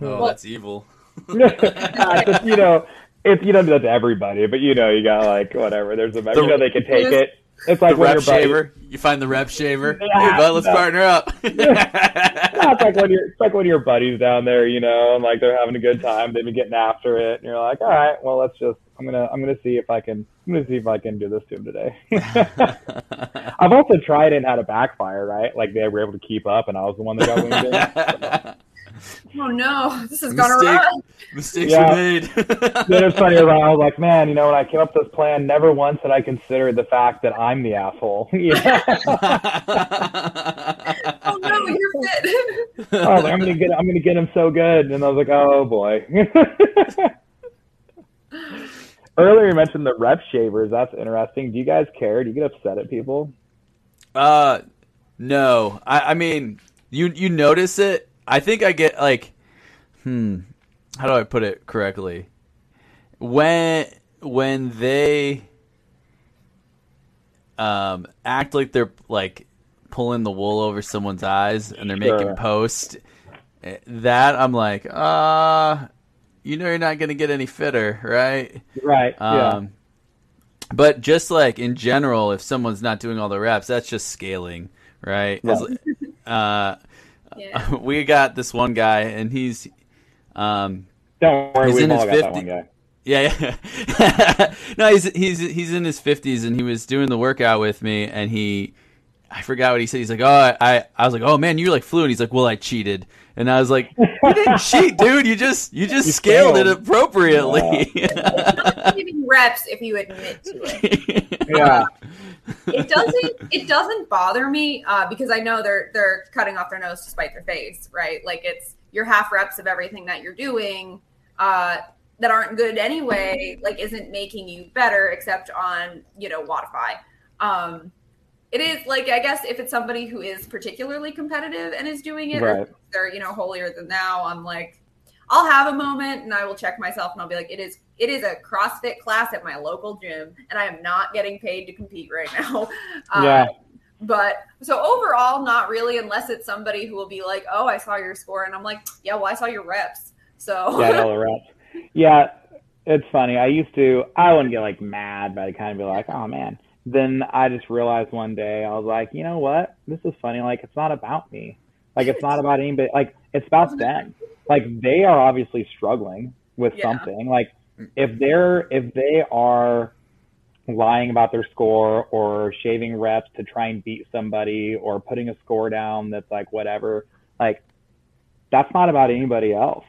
oh, that's evil. just, you know, it's you don't do that to everybody, but you know, you got like whatever. There's a the, you know they can take it. It's like the rep shaver. You find the rep shaver. Yeah, hey, bud, let's no. partner up. yeah, it's like when you're it's like when your buddies down there, you know, and like they're having a good time, they've been getting after it, and you're like, all right, well, let's just I'm gonna I'm gonna see if I can I'm gonna see if I can do this to him today. I've also tried and had a backfire, right? Like they were able to keep up, and I was the one that got winged in. Oh no, this has gone Mistake. awry. Mistakes Yeah. were made. then it's funny. I was like, man, you know, when I came up with this plan, never once had I considered the fact that I'm the asshole. yeah. Oh no, you're fit. I was like, I'm gonna get, I'm gonna get him so good, and I was like, oh boy. Earlier, you mentioned the rep shavers. That's interesting. Do you guys care? Do you get upset at people? Uh, no. I, I mean, you you notice it. I think I get like, hmm, how do I put it correctly? When when they um act like they're like pulling the wool over someone's eyes and they're making Sure. posts, eh, that I'm like, uh, you know, you're not gonna get any fitter, right? Right. yeah. Um, But just like in general, if someone's not doing all the reps, that's just scaling, right? Yeah. Uh, Yeah. we got this one guy, and he's, um, Don't worry, he's we've in all his got that 50 one guy. yeah, yeah. no, he's he's he's in his fifties, and he was doing the workout with me, and he, I forgot what he said. He's like, oh, I, I, I was like, oh man, you're like flew, and he's like, well, I cheated, and I was like, you didn't cheat, dude. You just you just You scaled it failed. appropriately. Giving reps if you admit to it. Yeah. It doesn't it doesn't bother me uh, because I know they're they're cutting off their nose to spite their face, right? Like it's your half reps of everything that you're doing uh, that aren't good anyway. Like isn't making you better except on you know Wodify. Um, it is like I guess if it's somebody who is particularly competitive and is doing it, Right. or they're you know holier than thou. I'm like, I'll have a moment and I will check myself and I'll be like, it is it is a CrossFit class at my local gym, and I am not getting paid to compete right now. Uh, Yeah. But so overall, not really, unless it's somebody who will be like, "Oh, I saw your score," and I'm like, "Yeah, well, I saw your reps." So yeah, all the reps. Yeah, it's funny. I used to, I wouldn't get like mad, but I'd kind of be like, oh man. Then I just realized one day, I was like, you know what? This is funny. Like, it's not about me. Like, it's not about anybody. Like, it's about them. Like, they are obviously struggling with Yeah. something. Like, if they're, if they are lying about their score or shaving reps to try and beat somebody or putting a score down that's like whatever, like, that's not about anybody else.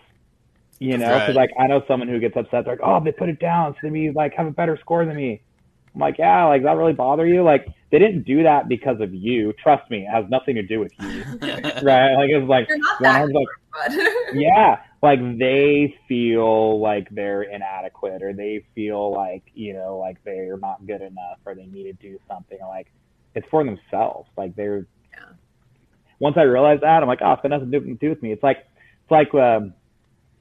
You know, because Right. like I know someone who gets upset. They're like, "Oh, they put it down, so they mean like have a better score than me." I'm like, "Yeah, like that really bother you? Like they didn't do that because of you. Trust me, it has nothing to do with you, right? Like it's like you're not that like good. yeah, like they feel like they're inadequate or they feel like you know like they're not good enough or they need to do something. Like it's for themselves. Like they're. Yeah. Once I realized that, I'm like, oh, it's got nothing to do, do with me. It's like it's like um,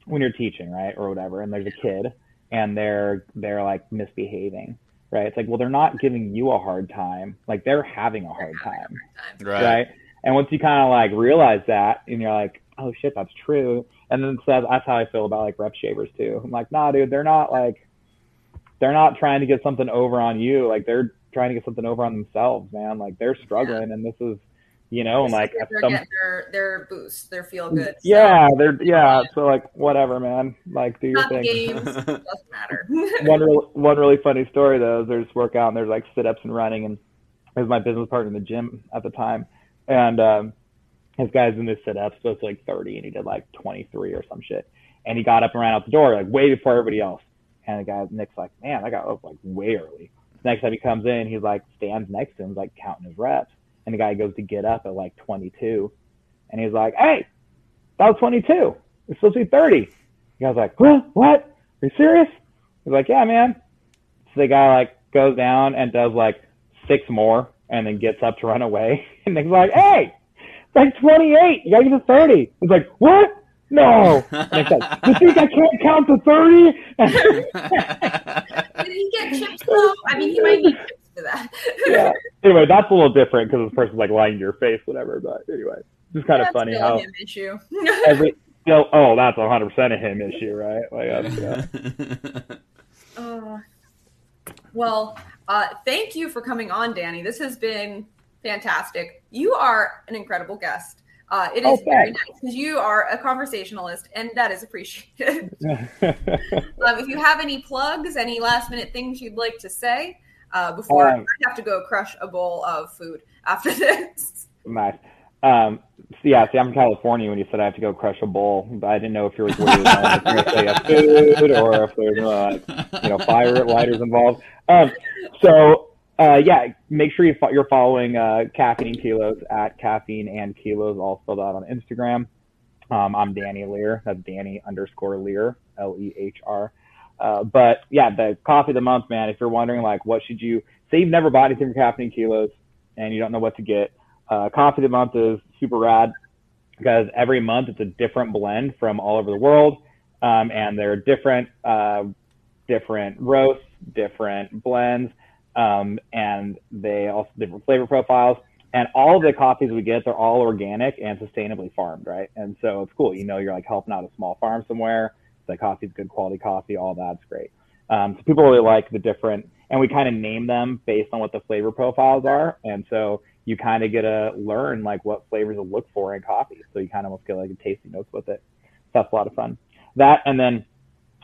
when you're teaching, right, or whatever, and there's a kid and they're they're like misbehaving, right? It's like, well, they're not giving you a hard time. Like they're having a hard time right. right? And once you kind of like realize that, and you're like, oh shit, that's true. And then so that's how I feel about like rep shavers too. I'm like, nah, dude, they're not like, they're not trying to get something over on you. Like they're trying to get something over on themselves, man. Like they're struggling, and this is, you know, and like they're some, getting their their boost, their feel good. So, yeah, they're yeah. So like whatever, man. Like do your not thing. games doesn't matter. one real, one really funny story though is there's workout and there's like sit ups and running and there's my business partner in the gym at the time and um his guy's in this sit up, so it's like 30 and he did like 23 or some shit. And he got up and ran out the door like way before everybody else. And the guy Nick's like man I got up like way early. Next time he comes in he's like stands next to him like counting his reps. And the guy goes to get up at like 22 and he's like hey that was 22 it's supposed to be 30 the guy's like what what? Are you serious? He's like, yeah, man. So the guy like goes down and does like six more and then gets up to run away. And he's like, hey, like 28. You gotta get to 30. He's like, what? No. Like, you think I can't count to 30? Did he get chips though? I mean, he might need chips for that. yeah. Anyway, that's a little different because the person's like lying to your face, whatever. But anyway, it's kind of funny how issue. every still, oh, that's 100% a him issue, right? Like, yeah. Uh, well, uh, thank you for coming on, Danny. This has been fantastic. You are an incredible guest. Uh, it is very nice because you are a conversationalist, and that is appreciated. um, if you have any plugs, any last minute things you'd like to say uh, before Um, I have to go crush a bowl of food after this. Nice. Um, so yeah, see, I'm from California when you said I have to go crush a bowl, but I didn't know if you were going, if you were gonna say a food or if there's uh, you know fire lighters involved. Um, so uh, yeah, make sure you fo- you're following uh, caffeine and kilos at caffeine and kilos, all spelled out on Instagram. Um, I'm Danny Lehr. That's Danny underscore Lehr, L E H R. Uh, but yeah, the coffee of the month, man. If you're wondering, like, what should you say? You've never bought anything from Caffeine and Kilos, and you don't know what to get. Uh, coffee of the month is super rad because every month it's a different blend from all over the world, um, and they're different, uh, different roasts, different blends, um, and they also different flavor profiles. And all the coffees we get, they're all organic and sustainably farmed, right? And so it's cool. You know, you're like helping out a small farm somewhere. The coffee's good quality coffee. All that's great. Um, so people really like the different, and we kind of name them based on what the flavor profiles are. And so you kind of get to learn like what flavors to look for in coffee. So you kind of almost get like a tasting notes with it. So that's a lot of fun. That and then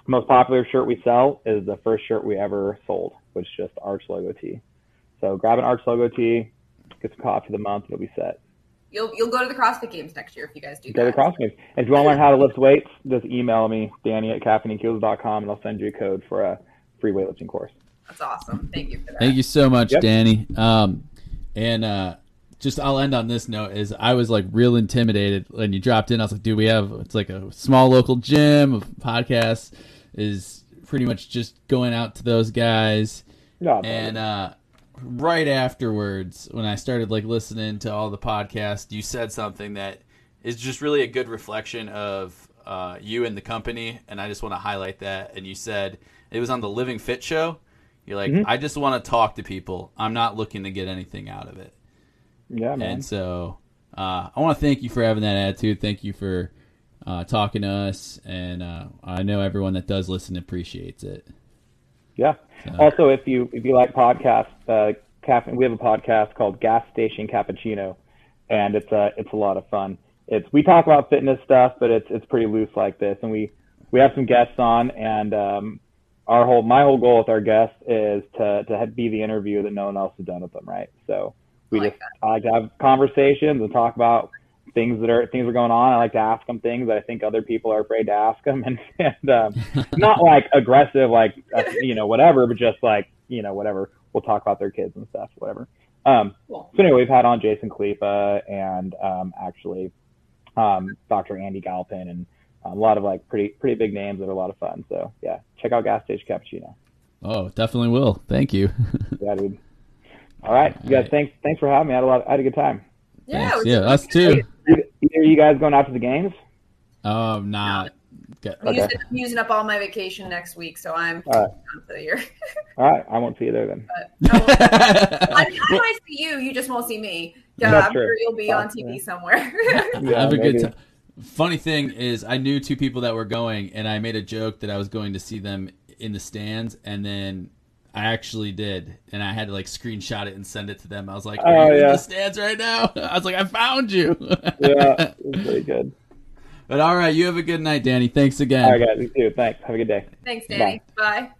most popular shirt we sell is the first shirt we ever sold, which is just Arch logo tee. So grab an Arch logo tee, get some coffee of the month, and it'll be set. You'll you'll go to the CrossFit Games next year if you guys do Go to that. cross games. And if you want to learn how to lift weights, just email me, Danny at caffeineandkilos.com, and I'll send you a code for a free weightlifting course. That's awesome. Thank you for that. Thank you so much, Yep. Danny. Um, and uh, just I'll end on this note: is I was like real intimidated when you dropped in. I was like, "Dude, we have it's like a small local gym. A podcast is pretty much just going out to those guys." No, And uh, right afterwards, when I started like listening to all the podcasts, you said something that is just really a good reflection of uh, you and the company, and I just want to highlight that. And you said it was on the Living Fit show. You're like, Mhm. I just want to talk to people. I'm not looking to get anything out of it. yeah, man. And so uh, I want to thank you for having that attitude. Thank you for uh, talking to us, and uh, I know everyone that does listen appreciates it. Yeah. So- Also, if you if you like podcasts, uh, caffeine, we have a podcast called Gas Station Cappuccino, and it's a it's a lot of fun. It's we talk about fitness stuff, but it's it's pretty loose like this, and we we have some guests on, and um, our whole my whole goal with our guests is to to have- be the interview that no one else has done with them, right? So we I like just I like to have conversations and talk about things that are things are going on. I like to ask them things that I think other people are afraid to ask them, and and um, not like aggressive, like uh, you know whatever, but just like you know whatever. We'll talk about their kids and stuff, whatever. Um, Cool. so anyway, we've had on Jason Khalipa and um, actually um, Dr. Andy Galpin and a lot of like pretty pretty big names that are a lot of fun. So yeah, check out Gas Station Cappuccino. Oh, definitely will. Thank you. Yeah, dude. All right, you guys. Alright. Thanks thanks for having me. I had a lot. I had a good time. Yeah, it was yeah, us good. too. Either either you guys going out to the games? Um, not. Got- I'm, Okay. using, I'm using up all my vacation next week, so I'm All right. done for the year. All right, I won't see you there then. But I, won't- I, mean, I might see you. You just won't see me. Yeah, That's I'm true. sure you'll be on Yeah. TV somewhere. Yeah, have a maybe. good time. Funny thing is, I knew two people that were going, and I made a joke that I was going to see them in the stands, and then I actually did, and I had to like screenshot it and send it to them. I was like, Oh, "Are you in yeah. the stands right now?" I was like, "I found you." Yeah, it was good. But all right, you have a good night, Danny. Thanks again. All right, guys. You too. Thanks. Have a good day. Thanks, Danny. Bye.